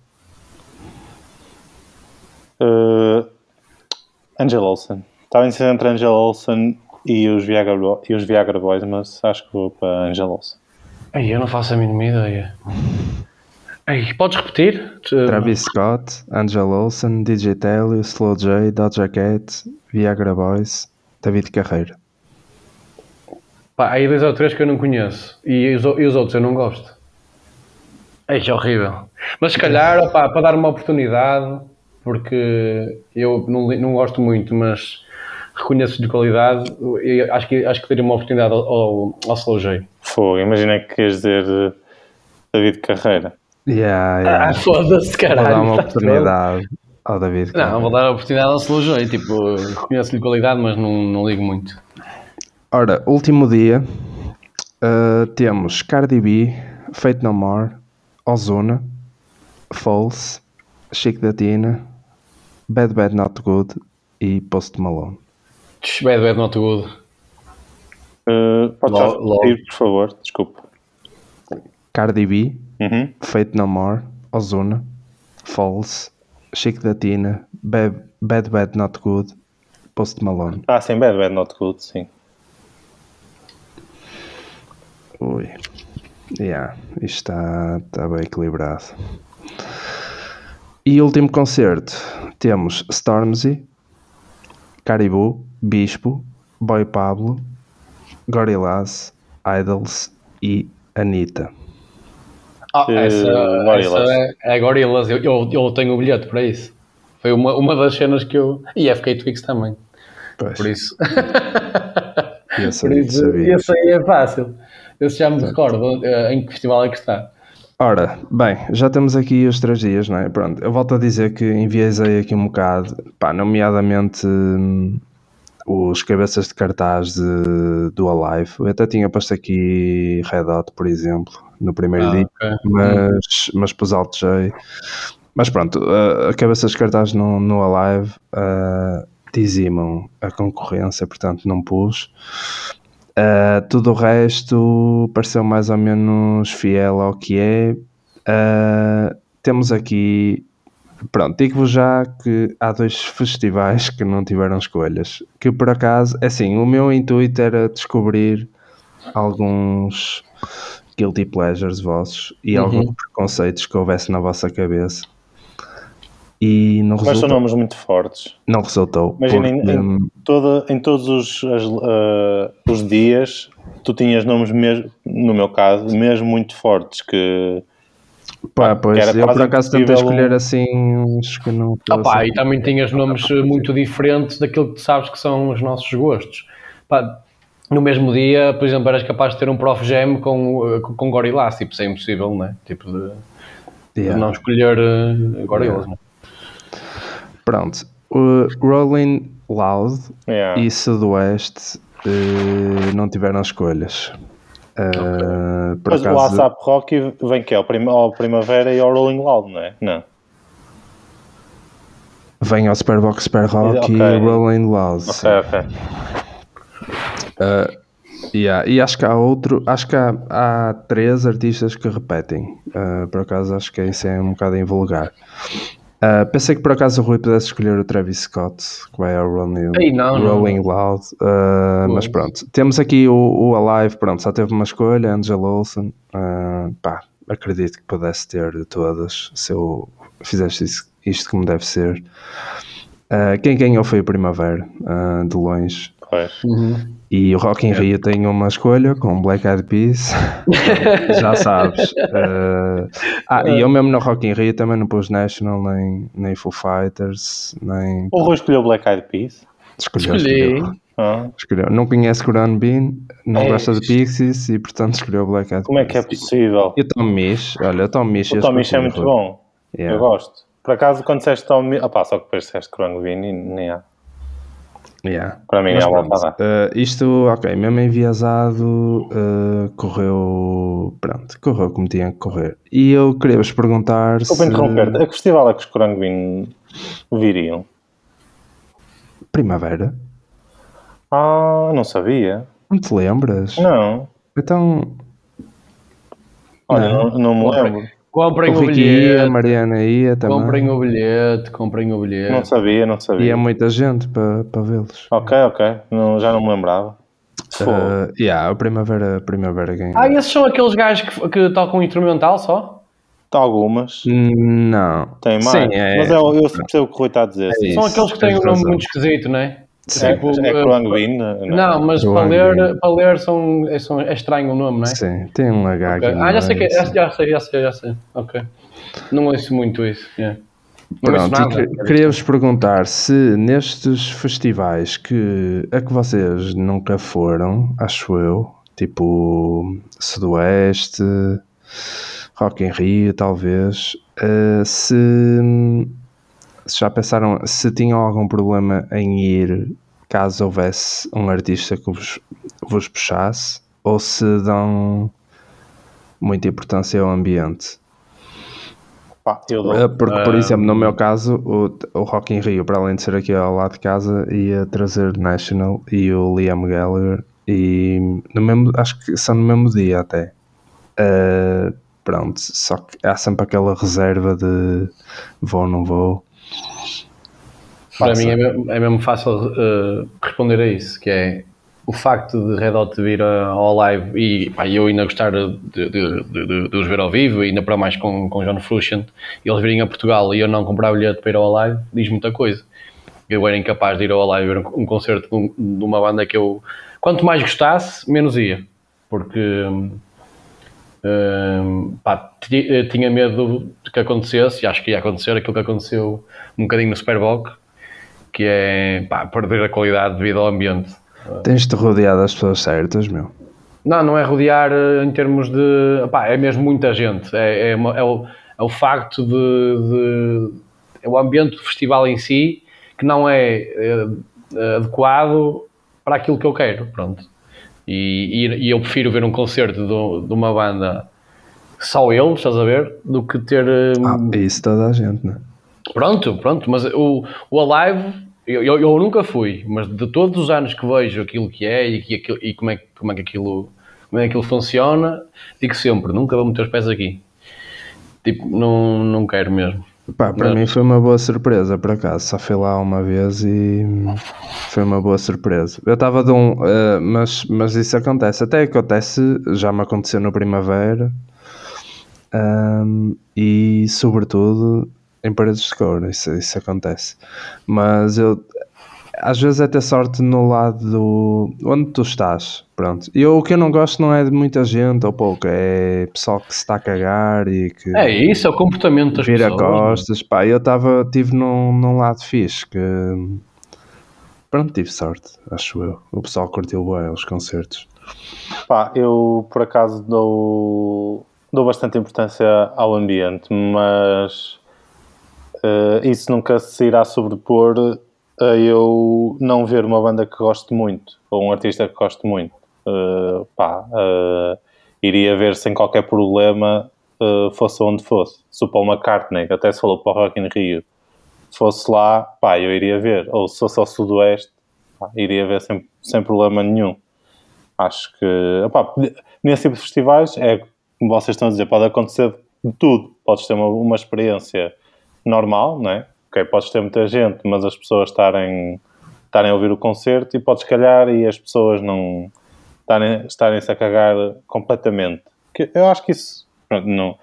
Uh, Angel Olsen. Estava ser entre Angel Olsen e os, Viagra, e os Viagra Boys, mas acho que vou para Angel Olsen. Ai, eu não faço a mínima ideia. Ai, podes repetir? Travis Scott, Angel Olsen, DJ Telly, Slow J, Doja Cat, Viagra Boys, David Carreira. Pá, há aí dois ou três que eu não conheço e os, e os outros eu não gosto. Ai, que horrível. Mas se calhar, opá, para dar uma oportunidade, porque eu não, não gosto muito, mas reconheço de qualidade, eu acho que, acho que daria uma oportunidade ao, ao, ao Slow J. Fogo, imagina que queres dizer uh, David Carreira. Yeah, yeah. Ah, foda-se, Vou caralho. dar uma tá oportunidade ao David todo. Não, Carreira. vou dar a oportunidade ao Slow J. Tipo, reconheço-lhe qualidade, mas não, não ligo muito. Ora, último dia, uh, temos Cardi B, Fate No More, Ozuna, False, Chic da Tina, Bad Bad Not Good e Post Malone. Bad, bad, not good. Uh, Logo- repetir, por favor? Desculpa. Cardi B, Uhum. Fate No More, Ozuna, False, Chic da Tina, Bad, Bad Bad Not Good, Post Malone. Ah, sim, Bad Bad Not Good, sim. Ui. Yeah, isto está, está bem equilibrado. E último concerto, temos Stormzy, Caribou, Bispo, Boy Pablo, Gorillaz, Idols e Anitta. Ah, essa, Gorillaz. essa é, é Gorillaz. Eu, eu, eu tenho o bilhete para isso. Foi uma, uma das cenas que eu. E FK Twix também. Pois, Por isso. esse Por aí isso esse aí é fácil. Esse já me recordo eh, em que festival é que está. Ora, bem, já temos aqui os três dias, não é? Pronto, eu volto a dizer que enviesei aqui um bocado, pá, nomeadamente hum, os cabeças de cartaz de, do Alive. Eu até tinha posto aqui Red Hot, por exemplo, no primeiro Ah, dia, ok. mas, mas pus Alt J. Mas pronto, a, a cabeças de cartaz no, no Alive ah, dizimam a concorrência, portanto não pus. Ah, tudo o resto pareceu mais ou menos fiel ao que é. Ah, temos aqui. Pronto, digo-vos já que há dois festivais que não tiveram escolhas. Que por acaso, é assim, o meu intuito era descobrir alguns guilty pleasures vossos e Uhum. alguns preconceitos que houvesse na vossa cabeça. E não Mas são resultou. nomes muito fortes. Não resultou. Imagina, porque, em, toda, em todos os, as, ah, os dias, tu tinhas nomes mesmo, no meu caso, mesmo muito fortes que Pá, pois, era eu por acaso tentei escolher um- assim uns que não Ah, pá, fossem. e também tinhas nomes muito diferentes daquilo que tu sabes que são os nossos gostos. Pá, no mesmo dia, por exemplo, eras capaz de ter um Prof Jam com, eh, com, com Gorillaz, tipo, isso é impossível, não é? Tipo, de, de Yeah. não escolher uh, Gorillaz, não é? Pronto, o Rolling Loud yeah. e Sudoeste eh, não tiveram escolhas. Eh, por Mas o acaso, WhatsApp Rock vem que é ao, prim ao Primavera e ao Rolling Loud, não é? Não. vem ao Superbox Super Rock Ok. e Rolling Loud. Ok, sim. ok. Yeah, E acho que há outro, acho que há, há três artistas que repetem. Uh, por acaso acho que isso é um bocado invulgar. Uh, pensei que por acaso o Rui pudesse escolher o Travis Scott, que vai ao Rolling, Ei, não, não. Rolling Loud. Uh, mas pronto, temos aqui o, o Alive, pronto, só teve uma escolha, Angela Olsen. Uh, pá, acredito que pudesse ter de todas se eu fizesse isso- isto como deve ser. Quem ganhou foi o Primavera, de longe. Pois. E o Rock in Rio tem uma escolha com Black Eyed Peas, [laughs] já sabes. Eh, ah, e eu mesmo no Rock in Rio também não pus National, nem, nem Foo Fighters, nem... O Rui escolheu Black Eyed Peas. Escolheu, Escolhi. escolheu, Ah, escolheu. Não conhece Coran Bean, não É, gosta de Pixies e portanto escolheu Black Eyed como é que é Peas. possível? E o Tom Misch, olha, o Tom Misch... O eu Tommy é escolhi, muito bom. Yeah. Eu gosto. Por acaso, quando disseste Tommy. Ah, pá, só que depois disseste Krang Vini, nem há. Yeah. Para mim, Mas é a pronto, volta a dar. eh, isto, ok, mesmo enviesado, eh, correu, pronto, correu como tinha que correr. E eu queria vos perguntar Desculpa se... interromper-te. A que festival é que os Krang Vini viriam? Primavera? Ah, não sabia. Não te lembras? Não. Então, Olha, Não. não, não me lembro. Comprem o o Ricky ia, a bilhete, Mariana ia também. comprem o bilhete, comprem o bilhete. Não sabia, não E é sabia. muita gente para para vê-los. Ok, ok. Não, já não me lembrava. Se for. Uh, yeah, a Primavera, a Primavera ganhou. Ah, esses são aqueles gajos que, que tocam instrumental só? Tá algumas. Não. Tem mais. Sim, é, Mas é, eu percebo o que o Rui está a dizer. sim. São Isso, aqueles que têm um nome razão. muito esquisito, não é? Sim. É, Tipo, é eh, Krang Vini? Não, mas para ler, para ler são, é, são, é estranho o nome, não é? Sim, tem um H Ok. aqui. Ah, já sei, que, no já, já sei, já sei, já sei. Ok. Não ouço muito isso. yeah. Não ouço Pronto, queria-vos perguntar se nestes festivais que a que vocês nunca foram, acho eu, tipo Sudoeste, Rock in Rio, talvez, eh, se, se já pensaram, se tinham algum problema em ir caso houvesse um artista que vos, vos puxasse, ou se dão muita importância ao ambiente. Pá, Porque, por Ah. exemplo, no meu caso, o, o Rock in Rio, para além de ser aqui ao lado de casa, ia trazer National e o Liam Gallagher, e no mesmo, acho que são no mesmo dia até. Uh, pronto, só que há sempre aquela reserva de vou ou não vou. Para mim é mesmo, é mesmo fácil eh, responder a isso, que é o facto de Red Hot vir a- ao live e pá, eu ainda gostar de, de, de- de- os ver ao vivo, ainda para mais com, com John Frusciante, e eles virem a Portugal e eu não comprar bilhete para ir ao live, diz muita coisa. Eu era incapaz de ir ao live ver um, um concerto de, um- de uma banda que eu, quanto mais gostasse, menos ia. Porque hum, Pá, eh, tinha medo de que acontecesse, e acho que ia acontecer aquilo que aconteceu um bocadinho no Superboc, que é pá, perder a qualidade devido ao ambiente. Tens-te rodeado das pessoas certas, meu. Não, não é rodear eh, em termos de. Pá, é mesmo muita gente. É, é, é o, é o facto de, de- É o ambiente do festival em si que não é eh, adequado para aquilo que eu quero. Pronto. E, e- e eu prefiro ver um concerto de, de uma banda só eles, estás a ver? Do que ter. eh, Ah, isso toda a gente, né? Pronto, pronto, mas o, o Alive, eu, eu, eu nunca fui, mas de todos os anos que vejo aquilo que é e, que aquilo- e como, é, que- como, é que aquilo, como é que aquilo funciona, digo sempre, nunca vou meter os pés aqui. Tipo, não, não quero mesmo. Pá, para mim foi uma boa surpresa, por acaso. Só fui lá uma vez e foi uma boa surpresa. Eu estava de um. eh, mas, mas isso acontece. Até acontece, já me aconteceu no Primavera. ahm, e, sobretudo, em paredes de couro. Isso, isso acontece. Mas eu. Às vezes é ter sorte no lado do. onde tu estás. Pronto. E eu, o que eu não gosto não é de muita gente ou pouco, é pessoal que se está a cagar e que É isso, é o comportamento das vira pessoas. costas, pá, eu estava, tive num, num lado fixe que pronto, tive sorte, acho eu. O pessoal curtiu bem os concertos. Pá, eu por acaso dou, dou bastante importância ao ambiente, mas eh, isso nunca se irá sobrepor a eu não ver uma banda que gosto muito, ou um artista que gosto muito. Eh, pá, eh, iria ver sem qualquer problema, eh, fosse onde fosse. Se o Paul McCartney, que até se falou para o Rock in Rio, fosse lá, pá, eu iria ver. Ou se fosse ao Sudoeste, pá, iria ver sem, sem problema nenhum. Acho que, opá, nesse tipo de festivais, é como vocês estão a dizer, pode acontecer de tudo. Podes ter uma, uma experiência normal, não é? Ok, podes ter muita gente, mas as pessoas estarem, estarem a ouvir o concerto e podes calhar e as pessoas não estarem, estarem-se a cagar completamente. Que eu acho que isso pronto, não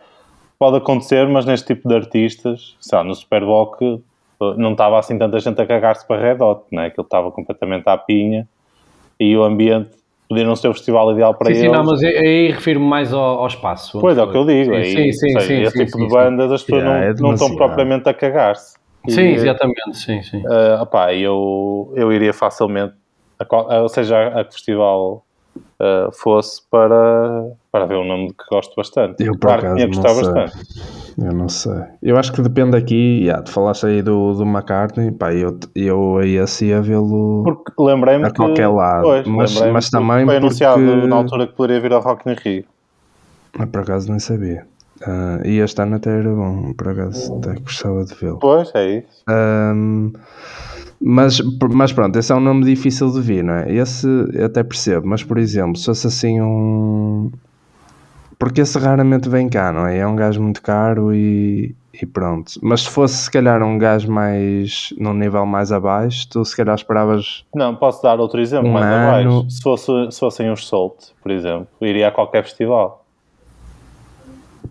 pode acontecer, mas neste tipo de artistas, sei lá, no eh, não estava assim tanta gente a cagar-se para Red Hot, não é? Aquilo estava completamente à pinha e o ambiente podia não ser o festival ideal para Sim, sim, eles. não, mas aí- aí refiro-me mais ao, ao espaço. Pois é o que eu digo. Sim, aí, sim, sim, seja, sim, esse sim, tipo sim, de sim. bandas as pessoas Yeah, não, é não estão propriamente a cagar-se. Sim, exatamente, sim, sim. eh, opá, eu, eu iria facilmente, a qual- ou seja, a que festival eh, fosse para, para ver um nome que gosto bastante. Eu, por claro que acaso, não bastante. Eu não sei. Eu acho que depende aqui, yeah, tu falaste aí do, do McCartney, pá, eu, eu aí assim a vê-lo Porque lembrei-me a que, qualquer lado, pois, mas, mas que também foi anunciado porque... na altura que poderia vir ao Rock in Rio. Ah, por acaso nem sabia. Ah, e este ano até era bom, por acaso até gostava de vê-lo. Pois, é isso. Ahm, mas, mas pronto, esse é um nome difícil de vir, não é? Esse eu até percebo, mas por exemplo, se fosse assim um. Porque esse raramente vem cá, não é? É um gajo muito caro e, e pronto. Mas se fosse se calhar um gajo mais. num nível mais abaixo, tu se calhar esperavas. Não, posso dar outro exemplo Um mais ano. abaixo. Se, fosse, se fossem os Salt, por exemplo, iria a qualquer festival.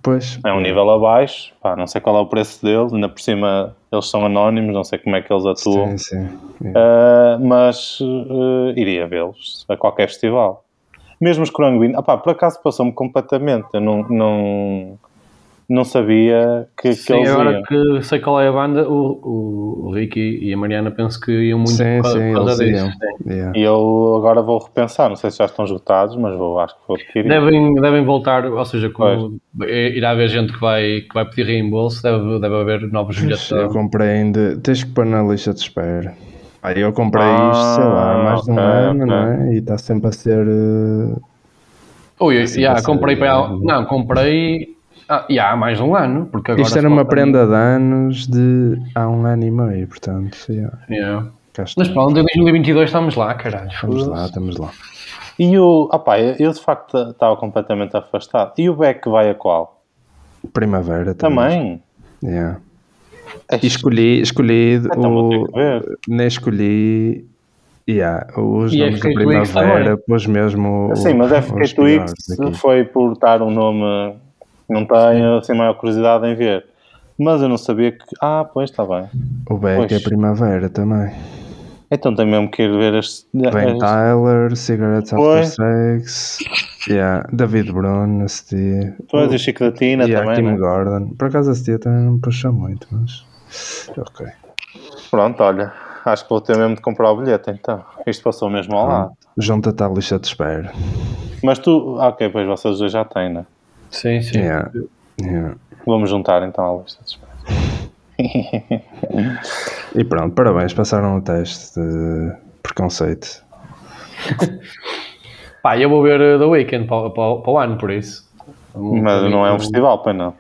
Pois. É um nível abaixo, pá, não sei qual é o preço deles, ainda por cima eles são anónimos, não sei como é que eles atuam, Sim, sim. Ah, mas ah, iria vê-los a qualquer festival. Mesmo os Cranguin, opá, por acaso passou-me completamente, eu não, não, não sabia que, que Sim, eles agora iam. que sei qual é a banda, o, o, o Ricky e a Mariana penso que iam muito Sim, por, sim, causa eles disso. iam. sim. Yeah. E eu agora vou repensar, não sei se já estão esgotados, mas vou, acho que vou adquirir. Devem, devem voltar, ou seja, como irá haver gente que vai, que vai pedir reembolso, deve, deve haver novos bilhetes. Eu comprei ainda. Tens que pôr na lista de espera. Aí eu comprei Ah, isto, sei lá, há mais de um ano, ok. não é? E está sempre a ser. eh, Ui, yeah, você- comprei para. Não, comprei. Ah, yeah, há mais de um ano. Porque agora Isto era uma prenda de anos de há um ano e meio, portanto, yeah, Yeah. Mas pronto, em 2022 estamos lá, caralho. Estamos lá, estamos lá. E o. Opá, eu eu de facto estava completamente afastado. E o Beck vai a qual? Primavera também. Também? Yeah. Ai, E escolhi, escolhi Então vou ter o. Nem escolhi. Yeah, os E é nomes da FK primavera, pôs mesmo. o- Sim, mas FK Twix foi por estar um nome não tenho assim maior curiosidade em ver. Mas eu não sabia que. Ah, pois está bem. O Beck é Pois. primavera também. Então tem mesmo que ir ver as. Ben as- Tyler, Cigarettes Pois. After Sex, yeah, David Brown, dia. Pois, e o Chico da Tina yeah, também. Kim né? Gordon. Por acaso dia também não me puxou muito, mas. Ok. Pronto, olha. Acho que vou ter mesmo de comprar o bilhete então. Isto passou mesmo ao lado. Junta-te à lixa de espera. Mas tu. ah, Ok, pois vocês dois já têm, né? Sim, sim. Yeah. Yeah. Vamos juntar então à lista de espera. [laughs] E pronto, parabéns, passaram o teste de preconceito. [laughs] Pá, eu vou ver uh, The Weeknd para, para, para o ano, por isso. Mas não é um festival, pois não.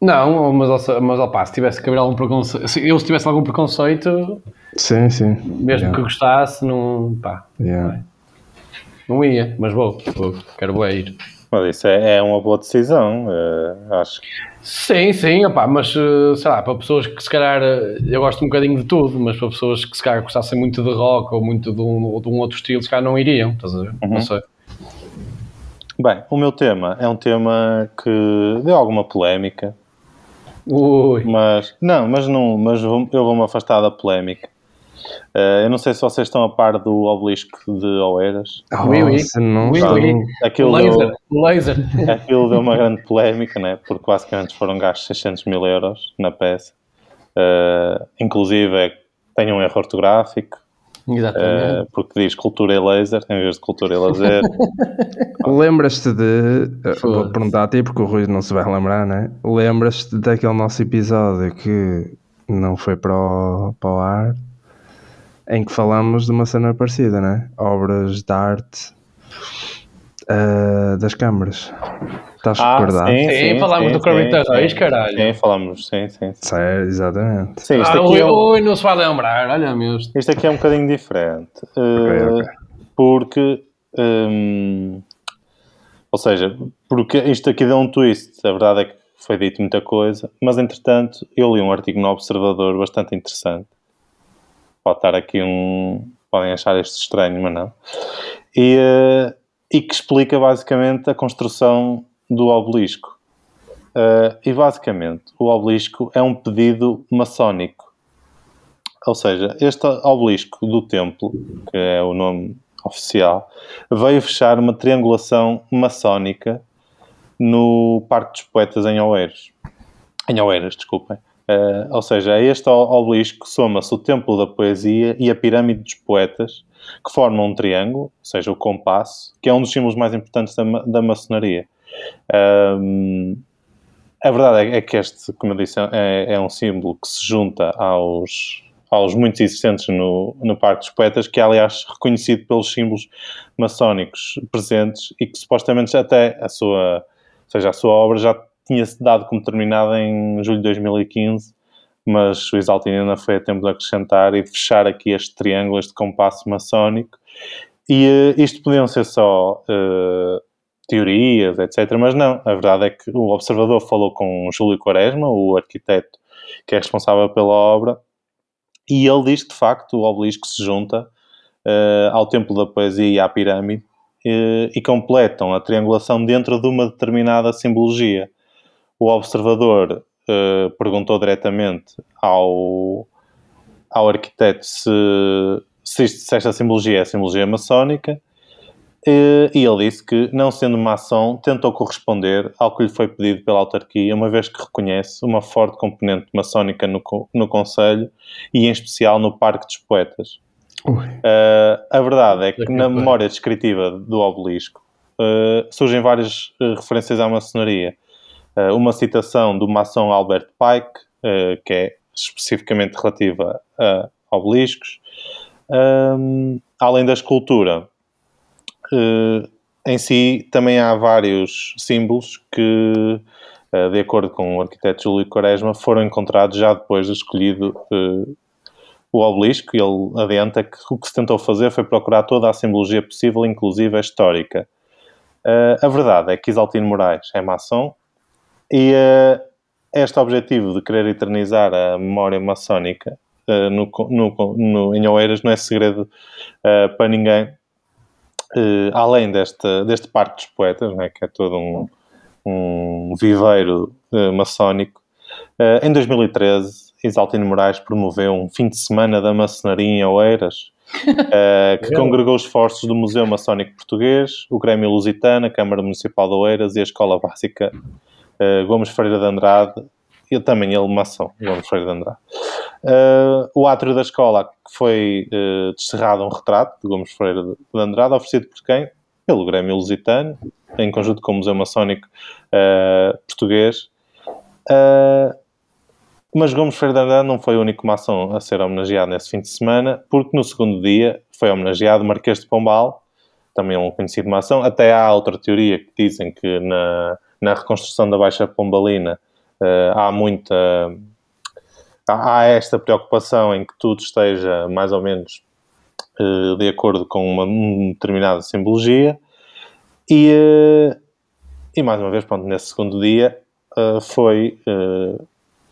Não, mas, mas opá, se tivesse que haver algum preconceito, se eu se tivesse algum preconceito, Sim, sim. mesmo Yeah. que gostasse, não, pá, Yeah. não ia, mas vou, vou quero ir. Mas isso é, é uma boa decisão. eh, acho que. Sim, sim, opá, mas uh, sei lá, para pessoas que se calhar uh, eu gosto um bocadinho de tudo, mas para pessoas que se calhar gostassem muito de rock ou muito de um, de um outro estilo, se calhar não iriam, estás a ver? Não sei. Bem, o meu tema é um tema que deu alguma polémica, Ui, mas não, mas não, mas eu vou-me afastar da polémica. Eh, eu não sei se vocês estão a par do obelisco de Oeiras. Oui, não Oui. Aquilo laser, deu, laser. [laughs] aquilo deu uma grande polémica, né? porque basicamente foram gastos 600 mil euros na peça. Eh, inclusive é, tem um erro ortográfico, Exatamente. eh, porque diz cultura e laser em vez de cultura e lazer. [laughs] Lembras-te de. Vou perguntar a ti porque o Rui não se vai lembrar, né? Lembras-te daquele nosso episódio que não foi para o, para o ar em que falamos de uma cena parecida, né? Obras de arte ah, das câmaras. Estás Ah, recordado? Sim, falámos do Corrida Reis, sim. caralho. Sim, falámos, sim, sim. Sim, Sério, exatamente. Sim, isto, Ah, aqui ui, é um, ui, não se vai lembrar, olha mesmo. isto aqui é um bocadinho diferente. eh, ok. Porque, hum, ou seja, porque isto aqui deu um twist. A verdade é que foi dito muita coisa, mas entretanto eu li um artigo no Observador bastante interessante. Pode estar aqui um. Podem achar isto estranho, mas não. E, eh, e que explica basicamente a construção do obelisco. Eh, e basicamente, o obelisco é um pedido maçónico. Ou seja, este obelisco do templo, que é o nome oficial, veio fechar uma triangulação maçónica no Parque dos Poetas em Oeiros. Em Oeiras, desculpem. Eh, ou seja, a este o- obelisco soma-se o Templo da Poesia e a Pirâmide dos Poetas, que formam um triângulo, ou seja, o compasso, que é um dos símbolos mais importantes da, da maçonaria. Ahm, a verdade é, é que este, como eu disse, é, é um símbolo que se junta aos, aos muitos existentes no, no Parque dos Poetas, que é, aliás, reconhecido pelos símbolos maçónicos presentes e que supostamente até a sua, ou seja, a sua obra já tinha-se dado como terminada em julho de 2015, mas o Exaltino ainda foi a tempo de acrescentar e de fechar aqui este triângulo, este compasso maçónico. E eh, isto podiam ser só eh, teorias, etc. Mas não, a verdade é que o observador falou com Júlio Quaresma, o arquiteto que é responsável pela obra, e ele diz que de facto o obelisco se junta eh, ao Templo da Poesia e à Pirâmide e completam a triangulação dentro de uma determinada simbologia. O observador eh, perguntou diretamente ao, ao arquiteto se, se, se esta simbologia é a simbologia maçónica eh, e ele disse que, não sendo maçom, tentou corresponder ao que lhe foi pedido pela autarquia, uma vez que reconhece uma forte componente maçónica no, no Conselho e, em especial, no Parque dos Poetas. Uh, a verdade é que na memória descritiva do obelisco uh, surgem várias uh, referências à maçonaria. Uh, uma citação do maçom Albert Pike, uh, que é especificamente relativa a obeliscos. Um, além da escultura, uh, em si também há vários símbolos que, uh, de acordo com o arquiteto Júlio Quaresma, foram encontrados já depois de escolhido uh, o obelisco, ele adianta que o que se tentou fazer foi procurar toda a simbologia possível, inclusive a histórica. A verdade é que Isaltino Moraes é maçom e uh, este objetivo de querer eternizar a memória maçónica uh, no, no, no, em Oeiras não é segredo uh, para ninguém. Uh, além deste, deste Parque dos Poetas, né, que é todo um, um viveiro uh, maçónico, uh, em 2013 Isaltino Moraes promoveu um fim de semana da maçonaria em Oeiras uh, [laughs] que congregou esforços do Museu Maçónico Português, o Grêmio Lusitano, a Câmara Municipal de Oeiras e a Escola Básica uh, Gomes Freire de Andrade, e também ele maçom, Gomes Freire de Andrade. Uh, o átrio da escola, que foi uh, descerrado um retrato de Gomes Freire de Andrade, oferecido por quem? Pelo Grêmio Lusitano, em conjunto com o Museu Maçónico uh, Português. mas Gomes Freire de Andrade não foi o único maçom a ser homenageado nesse fim de semana, porque no segundo dia foi homenageado Marquês de Pombal, também um conhecido maçom. Até há outra teoria que dizem que na, na reconstrução da Baixa Pombalina há muita há esta preocupação em que tudo esteja mais ou menos uh, de acordo com uma, determinada simbologia e, uh, e mais uma vez, pronto, nesse segundo dia uh, foi,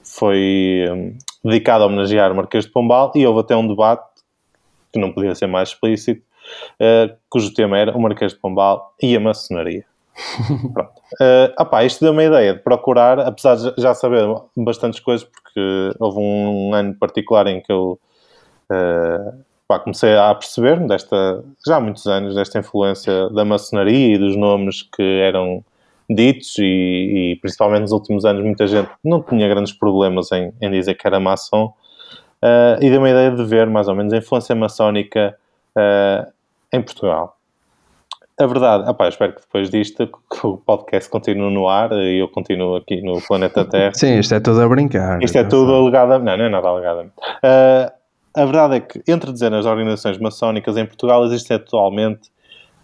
foi um, dedicado a homenagear o Marquês de Pombal e houve até um debate que não podia ser mais explícito, cujo tema era o Marquês de Pombal e a maçonaria. Pronto. Uh, opá, isto deu uma ideia de procurar, apesar de já saber bastantes coisas, porque houve um, um ano particular em que eu uh, pá, comecei a perceber-me desta, já há muitos anos, desta influência da maçonaria e dos nomes que eram ditos e, e principalmente nos últimos anos muita gente não tinha grandes problemas em, em dizer que era maçom uh, e deu uma ideia de ver mais ou menos a influência maçónica em Portugal a verdade, opá, espero que depois disto [laughs] que o podcast continue no ar e eu continuo aqui no planeta Terra. Sim, isto é tudo a brincar. Isto é tudo alegadamente. Não, não é nada alegadamente. Uh, a verdade é que entre dezenas de organizações maçónicas em Portugal existem atualmente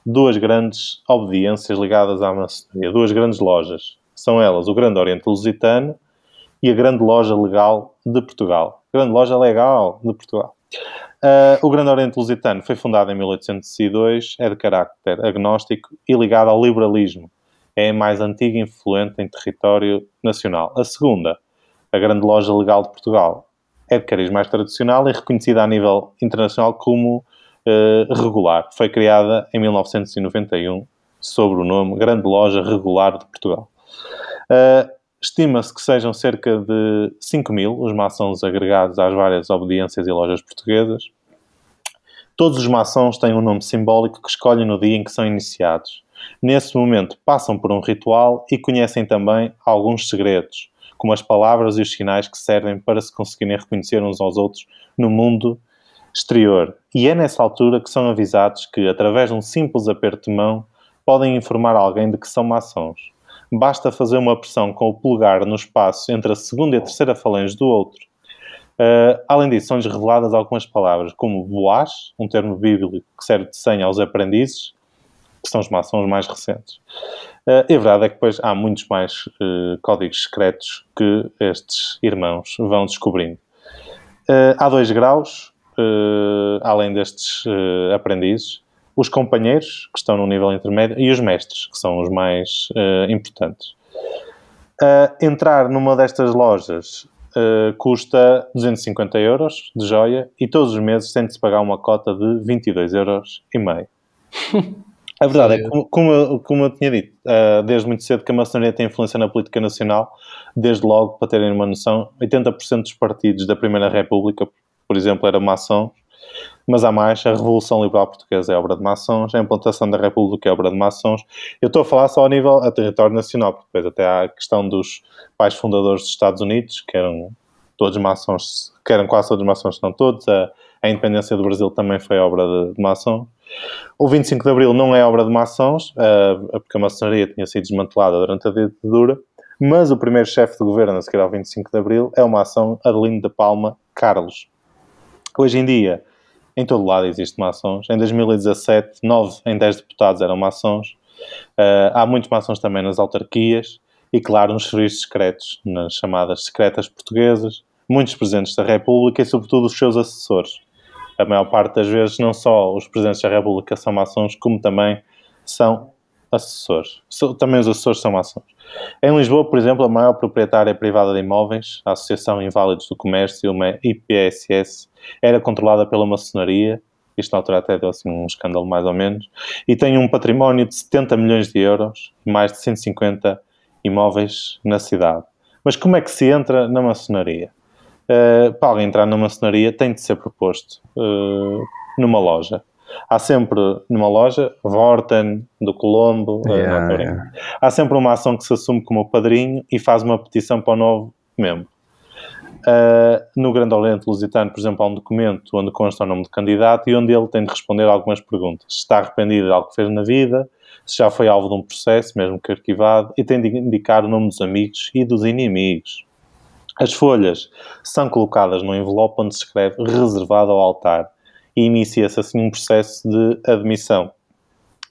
duas grandes obediências ligadas à maçonaria, duas grandes lojas. São elas o Grande Oriente Lusitano e a Grande Loja Legal de Portugal. Grande Loja Legal de Portugal. Uh, o Grande Oriente Lusitano foi fundado em 1802, é de carácter agnóstico e ligado ao liberalismo. É a mais antiga e influente em território nacional. A segunda, a Grande Loja Legal de Portugal, é de cariz mais tradicional e reconhecida a nível internacional como uh, regular. Foi criada em 1991 sob o nome Grande Loja Regular de Portugal. Uh, Estima-se que sejam cerca de 5 mil os maçons agregados às várias obediências e lojas portuguesas. Todos os maçons têm um nome simbólico que escolhem no dia em que são iniciados. Nesse momento, passam por um ritual e conhecem também alguns segredos, como as palavras e os sinais que servem para se conseguirem reconhecer uns aos outros no mundo exterior. E é nessa altura que são avisados que, através de um simples aperto de mão, podem informar alguém de que são maçons basta fazer uma pressão com o polegar no espaço entre a segunda e a terceira falange do outro. Uh, além disso, são-lhes reveladas algumas palavras, como boaz, um termo bíblico que serve de senha aos aprendizes, que são os maçons mais recentes. Uh, e a verdade é que depois há muitos mais uh, códigos secretos que estes irmãos vão descobrindo. há dois graus, além destes aprendizes, os companheiros, que estão no nível intermédio, e os mestres, que são os mais uh, importantes. Uh, entrar numa destas lojas uh, custa 250 euros de joia e todos os meses tem de se pagar uma cota de 22 euros e meio. [laughs] A verdade é que, como, como, eu, como eu tinha dito, desde muito cedo que a maçonaria tem influência na política nacional, desde logo, para terem uma noção, 80% dos partidos da Primeira República, por exemplo, eram maçons, mas há mais, a Revolução Liberal Portuguesa é obra de maçons, a implantação da República é obra de maçons. Eu estou a falar só a nível a território nacional, porque depois até há a questão dos pais fundadores dos Estados Unidos, que eram todos maçons, que eram quase todos maçons, não todos, a, a independência do Brasil também foi obra de, de maçons. O 25 de Abril não é obra de maçons, uh, porque a maçonaria tinha sido desmantelada durante a ditadura, mas o primeiro chefe de governo a seguir ao 25 de Abril é o maçom Adelino de Palma Carlos. Hoje em dia, em todo lado existe maçons. Em 2017, 9 em 10 deputados eram maçons. Uh, há muitos maçons também nas autarquias e, claro, nos serviços secretos, nas chamadas secretas portuguesas, muitos presidentes da República e, sobretudo, os seus assessores. A maior parte das vezes, não só os presidentes da República são maçons, como também são assessores. Também os assessores são maçons. Em Lisboa, por exemplo, a maior proprietária privada de imóveis, a Associação Inválidos do Comércio, uma IPSS, era controlada pela maçonaria, isto na altura até deu assim um escândalo mais ou menos, e tem um património de 70 milhões de euros, mais de 150 imóveis na cidade. Mas como é que se entra na maçonaria? Uh, para alguém entrar na maçonaria tem de ser proposto. Uh, numa loja. Há sempre numa loja, Vorten, do Colombo, eh, Yeah, tô yeah. há sempre uma ação que se assume como padrinho e faz uma petição para o novo membro. Uh, no Grande Oriente Lusitano, por exemplo, há um documento onde consta o nome do candidato e onde ele tem de responder algumas perguntas. Se está arrependido de algo que fez na vida, se já foi alvo de um processo, mesmo que arquivado, e tem de indicar o nome dos amigos e dos inimigos. As folhas são colocadas num envelope onde se escreve reservado ao altar e inicia-se assim um processo de admissão.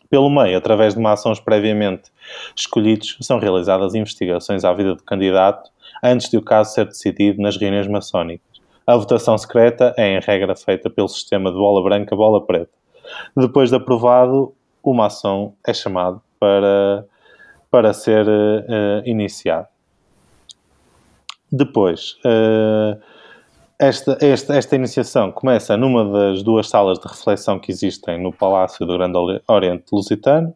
Pelo meio, através de maçons previamente escolhidos, são realizadas investigações à vida do candidato antes de o caso ser decidido nas reuniões maçónicas. A votação secreta é, em regra, feita pelo sistema de bola branca, bola preta. Depois de aprovado, o maçom é chamado para, para ser eh, eh, iniciado. Depois, eh, esta, esta, esta iniciação começa numa das duas salas de reflexão que existem no Palácio do Grande Ori- Oriente Lusitano.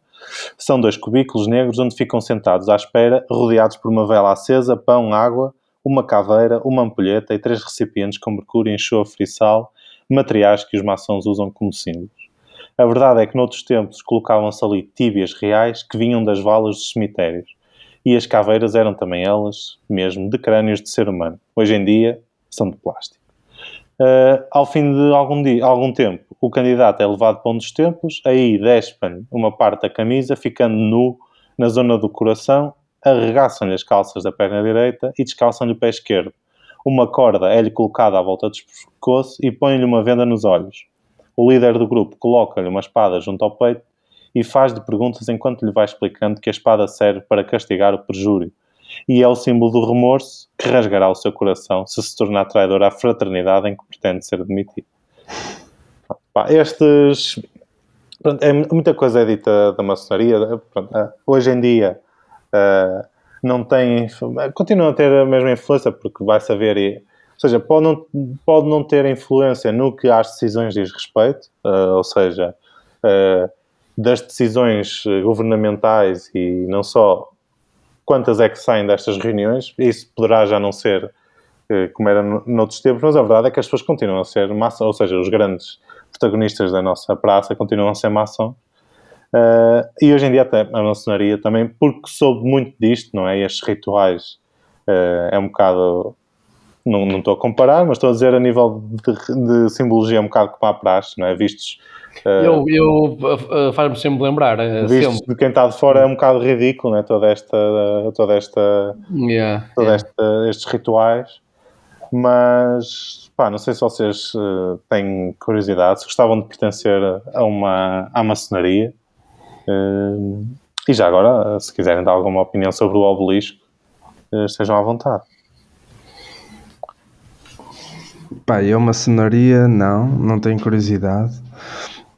São dois cubículos negros onde ficam sentados à espera, rodeados por uma vela acesa, pão, água, uma caveira, uma ampulheta e três recipientes com mercúrio, enxofre e sal, materiais que os maçons usam como símbolos. A verdade é que noutros tempos colocavam-se ali tíbias reais que vinham das valas dos cemitérios. E as caveiras eram também elas, mesmo, de crânios de ser humano. Hoje em dia, são de plástico. Uh, ao fim de algum, dia, algum tempo, o candidato é levado para um dos templos, aí despem uma parte da camisa, ficando nu na zona do coração, arregaçam-lhe as calças da perna direita e descalçam-lhe o pé esquerdo. Uma corda é-lhe colocada à volta do pescoço e põe-lhe uma venda nos olhos. O líder do grupo coloca-lhe uma espada junto ao peito e faz-lhe perguntas enquanto lhe vai explicando que a espada serve para castigar o perjúrio e é o símbolo do remorso que rasgará o seu coração se se tornar traidor à fraternidade em que pretende ser admitido. Pá, estes. Pronto, é, muita coisa é dita da maçonaria. Pronto, eh, hoje em dia eh, não tem. Continua a ter a mesma influência porque vai saber. E, ou seja, pode não, pode não ter influência no que às decisões diz respeito, eh, ou seja, eh, das decisões eh, governamentais e não só quantas é que saem destas reuniões, isso poderá já não ser eh, como era no- noutros tempos, mas a verdade é que as pessoas continuam a ser maçons, ou seja, os grandes protagonistas da nossa praça continuam a ser maçons. Eh, e hoje em dia até a maçonaria também, porque soube muito disto, não é? E estes rituais eh, é um bocado... Não, não estou a comparar, mas estou a dizer a nível de, de simbologia um bocado como a praxe, não é? Vistos... eh, Eu, eu uh, uh, faz-me sempre lembrar, uh, vistos sempre. de quem está de fora é um bocado ridículo, não é? Toda esta... Toda esta Yeah, todos yeah. esta- estes rituais, mas pá, não sei se vocês têm curiosidade, se gostavam de pertencer a uma à maçonaria. E já agora, se quiserem dar alguma opinião sobre o obelisco, estejam à vontade. Pá, eu maçonaria, não, não tenho curiosidade.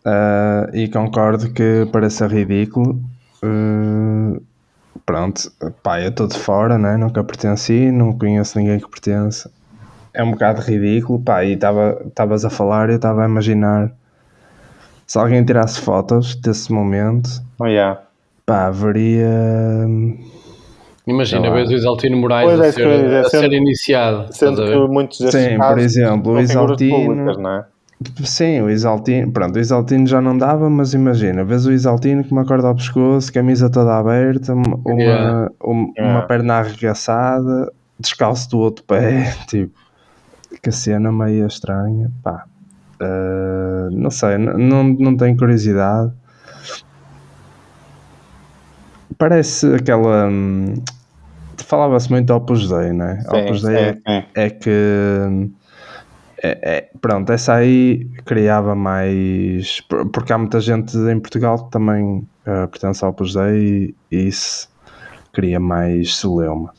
Ah, e concordo que pareça ridículo. Ah, pronto, pá, eu estou de fora, né? nunca pertenci, não conheço ninguém que pertence. É um bocado ridículo, pá, e estavas a falar e eu estava a imaginar se alguém tirasse fotos desse momento, Oh, yeah. pá, veria. Imagina, lá. vês o Exaltino Moraes Pois é, a ia ser, dizer, a ser sendo- iniciado. estás Sendo a que muitos destes Sim, por exemplo, o Exaltino- públicas, não é? Sim, o Exaltino, pronto, o Exaltino já não dava, mas imagina, vês o Exaltino com uma corda ao pescoço, camisa toda aberta, uma, uma, Yeah. um- Yeah. uma perna arregaçada, descalço do outro pé, [laughs] tipo, que cena meio estranha, pá. Ah, não sei, não, não tenho curiosidade. Parece aquela. Falava-se muito Opus Dei, não é? Sim, Opus Dei é- sim, é que é- é- pronto, essa aí criava mais por- porque há muita gente em Portugal que também eh, pertence ao Opus Dei e, e isso cria mais celeuma.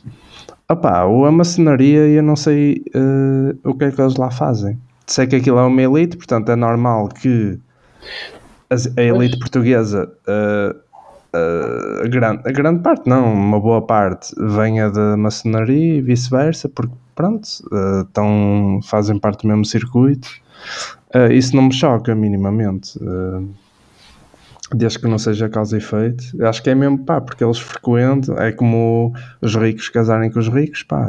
Opá, o a maçonaria eu não sei eh, o que é que eles lá fazem. Sei que aquilo é uma elite, portanto é normal que a elite portuguesa eh, eh, a, grande, a grande parte, não, uma boa parte venha da maçonaria e vice-versa, porque pronto, eh, tão, fazem parte do mesmo circuito. Eh, isso não me choca minimamente. eh, desde que não seja causa e efeito. Acho que é mesmo, pá, porque eles frequentam, é como os ricos casarem com os ricos, pá,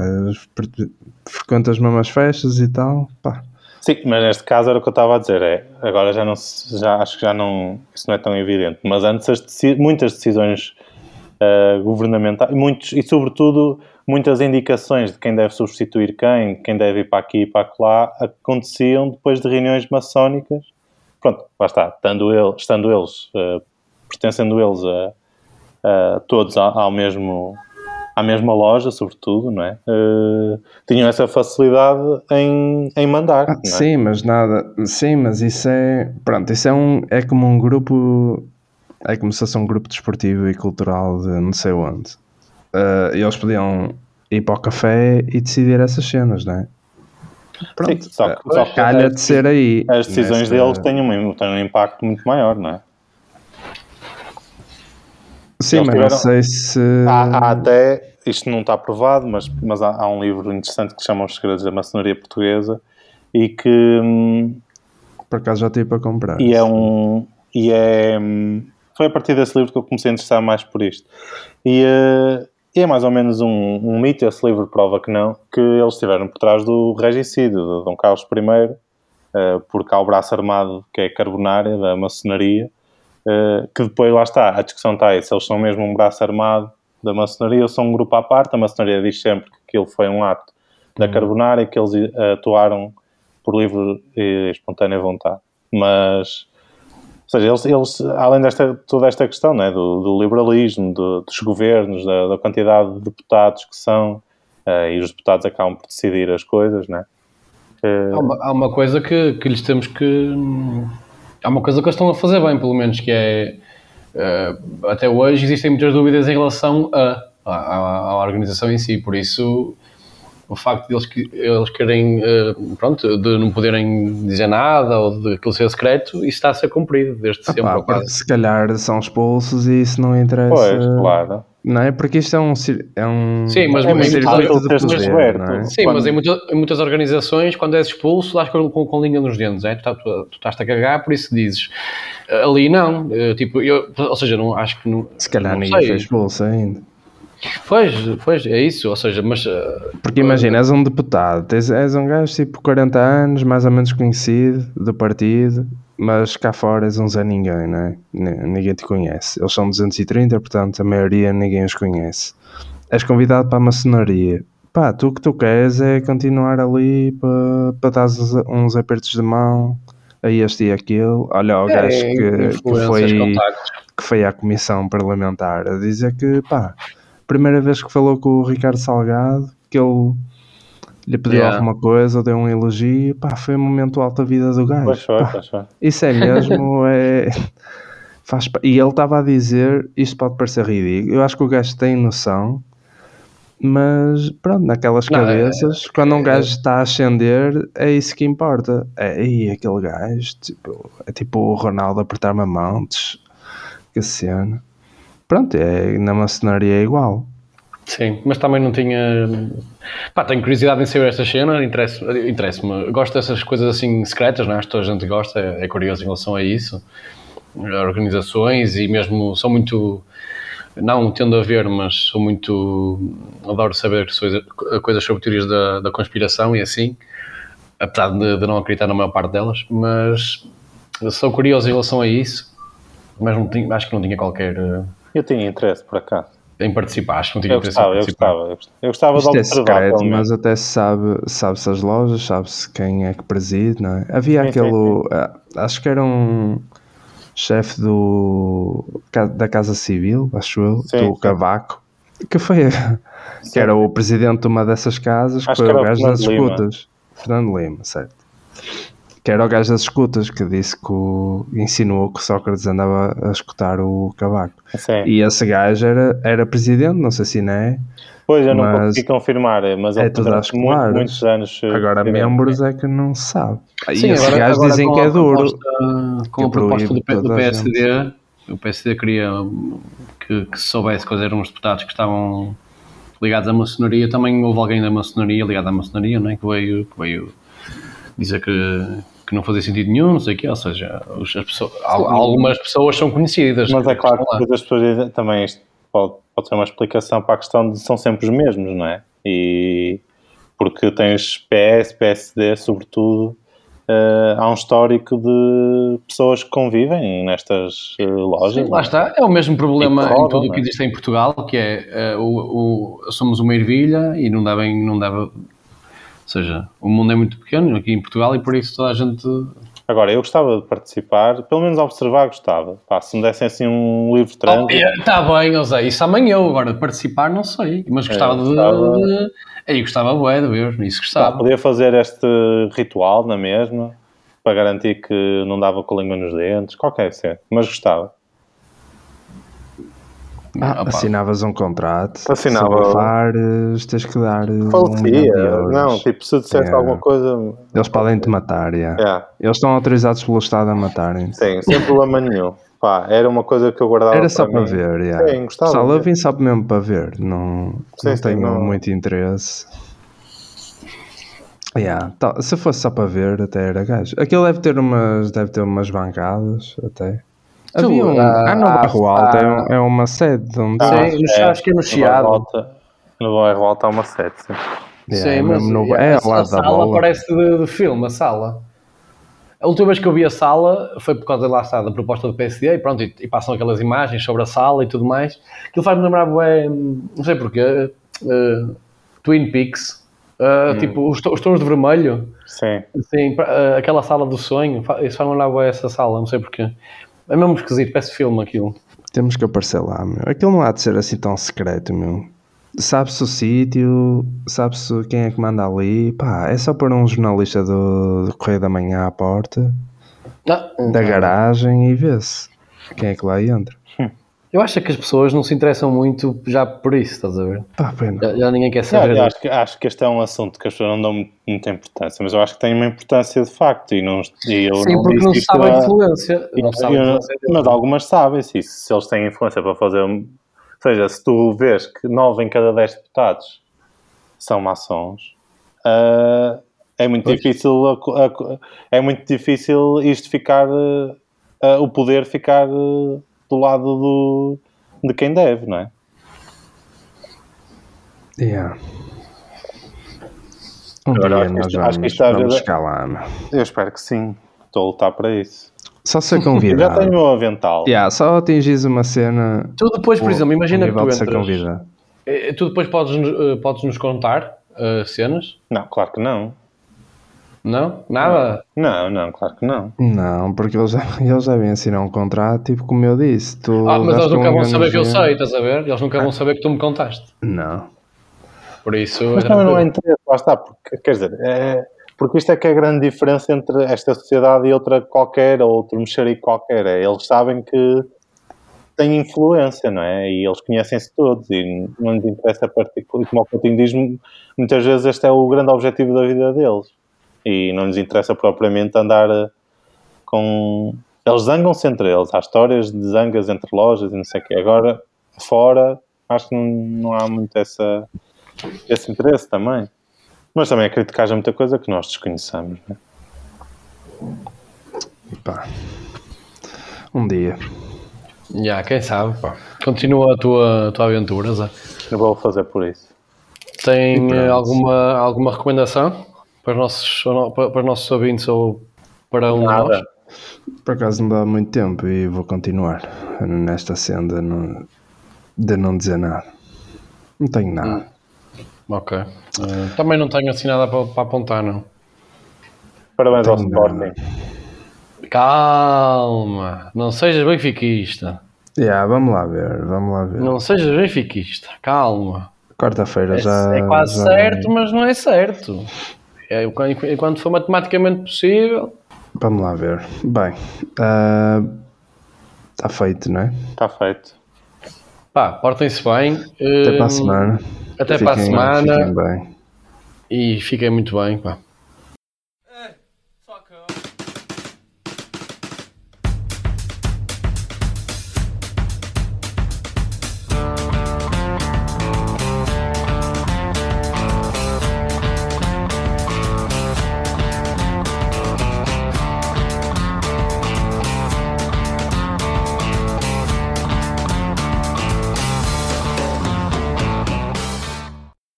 frequentam as mesmas festas e tal, pá. Sim, mas neste caso era o que eu estava a dizer, é, agora já não já acho que já não, isso não é tão evidente, mas antes as, muitas decisões uh, governamentais, muitos, e sobretudo muitas indicações de quem deve substituir quem, quem deve ir para aqui e para lá, aconteciam depois de reuniões maçónicas. Pronto, lá está, estando, ele, estando eles, uh, pertencendo eles a, a todos ao, ao, mesmo à mesma loja, sobretudo, não é? Uh, tinham essa facilidade em, em mandar. Ah, é? Sim, mas nada, sim, mas isso é, pronto, isso é um, é como um grupo, é como se fosse um grupo desportivo e cultural de não sei onde uh, eles podiam ir para o café e decidir essas cenas, não é? Pronto, Sim, só, que, só que calha de ser aí. As decisões nesta... deles têm um, têm um impacto muito maior, não é? Sim, mas tiveram... não sei se. Há, há, até, isto não está provado, mas, mas há, há, um livro interessante que se chama Os Segredos da Maçonaria Portuguesa e que. Hum, Por acaso já tive para comprar. E é um. E é. Hum, foi a partir desse livro que eu comecei a interessar mais por isto. E. Uh, e é mais ou menos um, um mito, esse livro prova que não, que eles estiveram por trás do regicídio de Dom Carlos I, uh, porque há o braço armado que é carbonária, da maçonaria, uh, que depois lá está, a discussão está aí, se eles são mesmo um braço armado da maçonaria ou são um grupo à parte, a maçonaria diz sempre que aquilo foi um ato da uhum. carbonária, que eles uh, atuaram por livre e espontânea vontade. Mas ou seja, eles, eles além desta toda esta questão né, do, do liberalismo, do, dos governos, da, da, quantidade de deputados que são, uh, e os deputados acabam por decidir as coisas, né? Uh, há, uma, há uma coisa que, que lhes temos que. Há uma coisa que eles estão a fazer bem, pelo menos, que é. Uh, até hoje existem muitas dúvidas em relação a, a, à organização em si, por isso o facto de eles, eles querem, uh, pronto, de não poderem dizer nada ou de aquilo ser secreto, isso está a ser cumprido desde sempre. Quase. Se calhar são expulsos e isso não interessa. Pois, claro. Não é? Porque isto é um, é um, Sim, mas é um circuito de poder, é? Sim, quando... mas em, muita, em, muitas organizações, quando és expulso, lá com, com, com linha nos dentes, é? tu, tá, tu, tu, estás-te a cagar, por isso dizes. Ali não, eh, tipo, eu, ou seja, não, acho que não. Se calhar ninguém foi expulso ainda. Pois, pois, é isso, ou seja, mas... Uh, Porque imagina, és um deputado, tens, és um gajo tipo 40 anos, mais ou menos conhecido do partido, mas cá fora és um Zé Ninguém, não é? Ninguém te conhece. Eles são 230, portanto a maioria ninguém os conhece. És convidado para a maçonaria. Pá, tu o que tu queres é continuar ali para, para dar uns apertos de mão a este e aquele. Olha, o é, gajo que, que, foi, que foi à comissão parlamentar a dizer que, pá, primeira vez que falou com o Ricardo Salgado, que ele lhe pediu yeah. alguma coisa, deu um elogio, pá, foi um momento alto da vida do gajo. Pois foi, pois foi. Isso é mesmo, é... Faz... E ele estava a dizer, isto pode parecer ridículo, eu acho que o gajo tem noção, mas pronto, naquelas não, é- cabeças, é, quando um gajo é, está a ascender, é isso que importa. É aí aquele gajo, tipo, é tipo o Ronaldo apertar-me a mão, que cena pronto, é, na maçonaria é igual. Sim, mas também não tinha. Pá, tenho curiosidade em saber esta cena, interessa-me. Interessa gosto dessas coisas assim secretas, não é? Acho que toda a gente gosta, é, é curioso em relação a isso. Organizações e mesmo são muito. Não tendo a ver, mas sou muito. Adoro saber coisas sobre teorias da, da conspiração e assim, apesar de, de não acreditar na maior parte delas, mas sou curioso em relação a isso, mas não tinha, acho que não tinha qualquer eu tinha interesse, por acaso. Em participar, acho que não tinha eu interesse gostava, em participar. Eu gostava, eu gostava Isto de observar. É secreto, mas até se sabe, sabe-se as lojas, sabe-se quem é que preside, não é? Havia sim, aquele, sim, sim. Ah, acho que era um chefe do, da Casa Civil, acho eu, do Cavaco, que foi, [laughs] que era o presidente de uma dessas casas, acho que foi o gajo das escutas. Fernando Lima, certo que era o gajo das escutas, que disse que o, insinuou que o Sócrates andava a escutar o Cavaco. Sim. E esse gajo era, era presidente, não sei se não é. Pois, eu não consegui confirmar, mas é tudo às muito, muitos anos. Eh, agora, membros é que não se sabe. Sim, e esses gajos dizem que é duro. Proposta, com a proposta do, do PSD, o PSD queria que, que se soubesse quais eram os deputados que estavam ligados à maçonaria. Também houve alguém da maçonaria ligado à maçonaria, não é? que, veio, que veio dizer que que não fazia sentido nenhum, não sei o quê, ou seja, as pessoas, algumas pessoas são conhecidas. Mas é claro que as pessoas dizem, também isto pode, pode ser uma explicação para a questão de são sempre os mesmos, não é? E porque tens PS, PSD, sobretudo, eh, há um histórico de pessoas que convivem nestas eh, lojas. Sim, lá está. É o mesmo problema E rodam, em tudo o não que é? existe em Portugal, que é eh, o, o- somos uma ervilha e não devem, não seja, o mundo é muito pequeno aqui em Portugal e por isso toda a gente Agora, eu gostava de participar, pelo menos observar gostava. Pá, se me dessem assim um livro de trânsito, Está bem, José, isso amanhã eu agora de participar não sei, mas gostava de. gostava- de- Aí gostava bué de ver, isso pá, gostava. podia fazer este ritual na mesma, para garantir que não dava com a língua nos dentes, qualquer ser, mas gostava. Ah, Opa. assinavas um contrato. Assinava- Se abafares, tens que dar. um Falecia, euros. não, tipo, se dissesse É. alguma coisa, Eles podem te matar, yeah. é, Eles estão autorizados pelo Estado a matarem. sim, sem problema nenhum. Pá, era uma coisa que eu guardava Era só para mim. ver, yeah. Sim, gostava de eu vim só mesmo para ver. Não, Sim, não sim, tenho não- muito interesse. Yeah, se fosse só para ver, até era gajo. Aquilo deve ter umas, deve ter umas bancadas, até. Havia um, ah, ah, no Barro Alto, é, é uma sede de um Ah, Sim, no Chiado, acho que é no Chiado. No bairro Volta há uma sete, sim. Yeah, é Sim, mas mesmo no- é a- a sala bola. parece de, de filme, a sala. A última vez que eu vi a sala foi por causa lá está, da proposta do PSD e pronto, e, e passam aquelas imagens sobre a sala e tudo mais. Aquilo faz-me lembrar, bué, não sei porquê, eh, Twin Peaks, eh, Hum. tipo os, os tons de vermelho, Sim. assim, pra- eh, aquela sala do sonho, isso faz-me lembrar essa sala, não sei porquê. É mesmo esquisito, parece filme aquilo. Temos que aparecer lá, meu. Aquilo não há de ser assim tão secreto, meu. Sabe-se o sítio, sabe-se quem é que manda ali. Pá, é só pôr um jornalista do, do Correio da Manhã à porta, Ah, da garagem e vê-se quem é que lá entra. Eu acho que as pessoas não se interessam muito já por isso, estás a ver? Pena. Já, já ninguém quer Não, saber. eu acho, que, acho que este é um assunto que as pessoas não dão mu- muita importância, mas eu acho que tem uma importância de facto e, não, e eu Sim, não porque disse não sabe a influência. Não se sabe a eu- influência mas algumas sabem se, se eles têm influência para fazer. Ou seja, se tu vês que 9 em cada 10 deputados são maçons, ah, é muito Pois. difícil a a é muito difícil isto ficar ah, o poder ficar ah, do lado do, de quem deve, não é? Yeah. Um Agora, dia acho que nós vamos, acho que isto às vamos vezes- chegar lá, meu. Eu espero que sim. Estou a lutar para isso. Só ser Eu [laughs] já convidado. tenho o meu avental. Yeah, só atingis uma cena. Tu depois, por o- exemplo, imagina o que tu entras. convidado. eh, Tu depois podes, eh, podes nos contar eh, cenas? Não, claro que não. Não? Nada? Não, não, claro que não. Não, porque eles, [laughs] eles devem assinar um contrato, tipo como eu disse. Tu Ah, mas eles nunca vão saber que eu sei, estás a ver? Eles nunca vão saber que tu me contaste. Não. Por isso. Mas é também não há interesse, lá está, porque, quer dizer, é, porque isto é que é a grande diferença entre esta sociedade e outra qualquer, ou outro mexerico qualquer. É, eles sabem que têm influência, não é? E eles conhecem-se todos e não lhes interessa particular. E como o Coutinho diz, muitas vezes este é o grande objetivo da vida deles. E não lhes interessa propriamente andar eh, com. Eles zangam-se entre eles. Há histórias de zangas entre lojas e não sei o quê. Agora, fora, acho que não, não há muito essa, esse interesse também. Mas também acredito que haja muita coisa que nós desconheçamos. Né? Pá. Um dia. Já, quem sabe, pá. Continua a tua, a tua aventura, Zé. Eu vou fazer por isso. Tem eh, alguma, alguma recomendação para os, nossos, não- para para os nossos ouvintes ou para um de nós? Nada. Por acaso não dá muito tempo e vou continuar nesta senda não- de não dizer nada. Não tenho nada. Ok. Eh, também não tenho assim nada para, para apontar, não. Parabéns ao Tenho Sporting. Calma, não sejas benfiquista. Yeah, vamos lá ver, vamos lá ver. Não sejas benfiquista, calma. Quarta-feira É, já. é quase já- certo, mas não é certo. É, enquanto for matematicamente possível. Vamos lá ver. Bem, está feito, não é? Está feito. Pá, portem-se bem. Até para a hum, semana. Até para a Fiquem- semana. Fiquem bem. E fiquem muito bem, pá.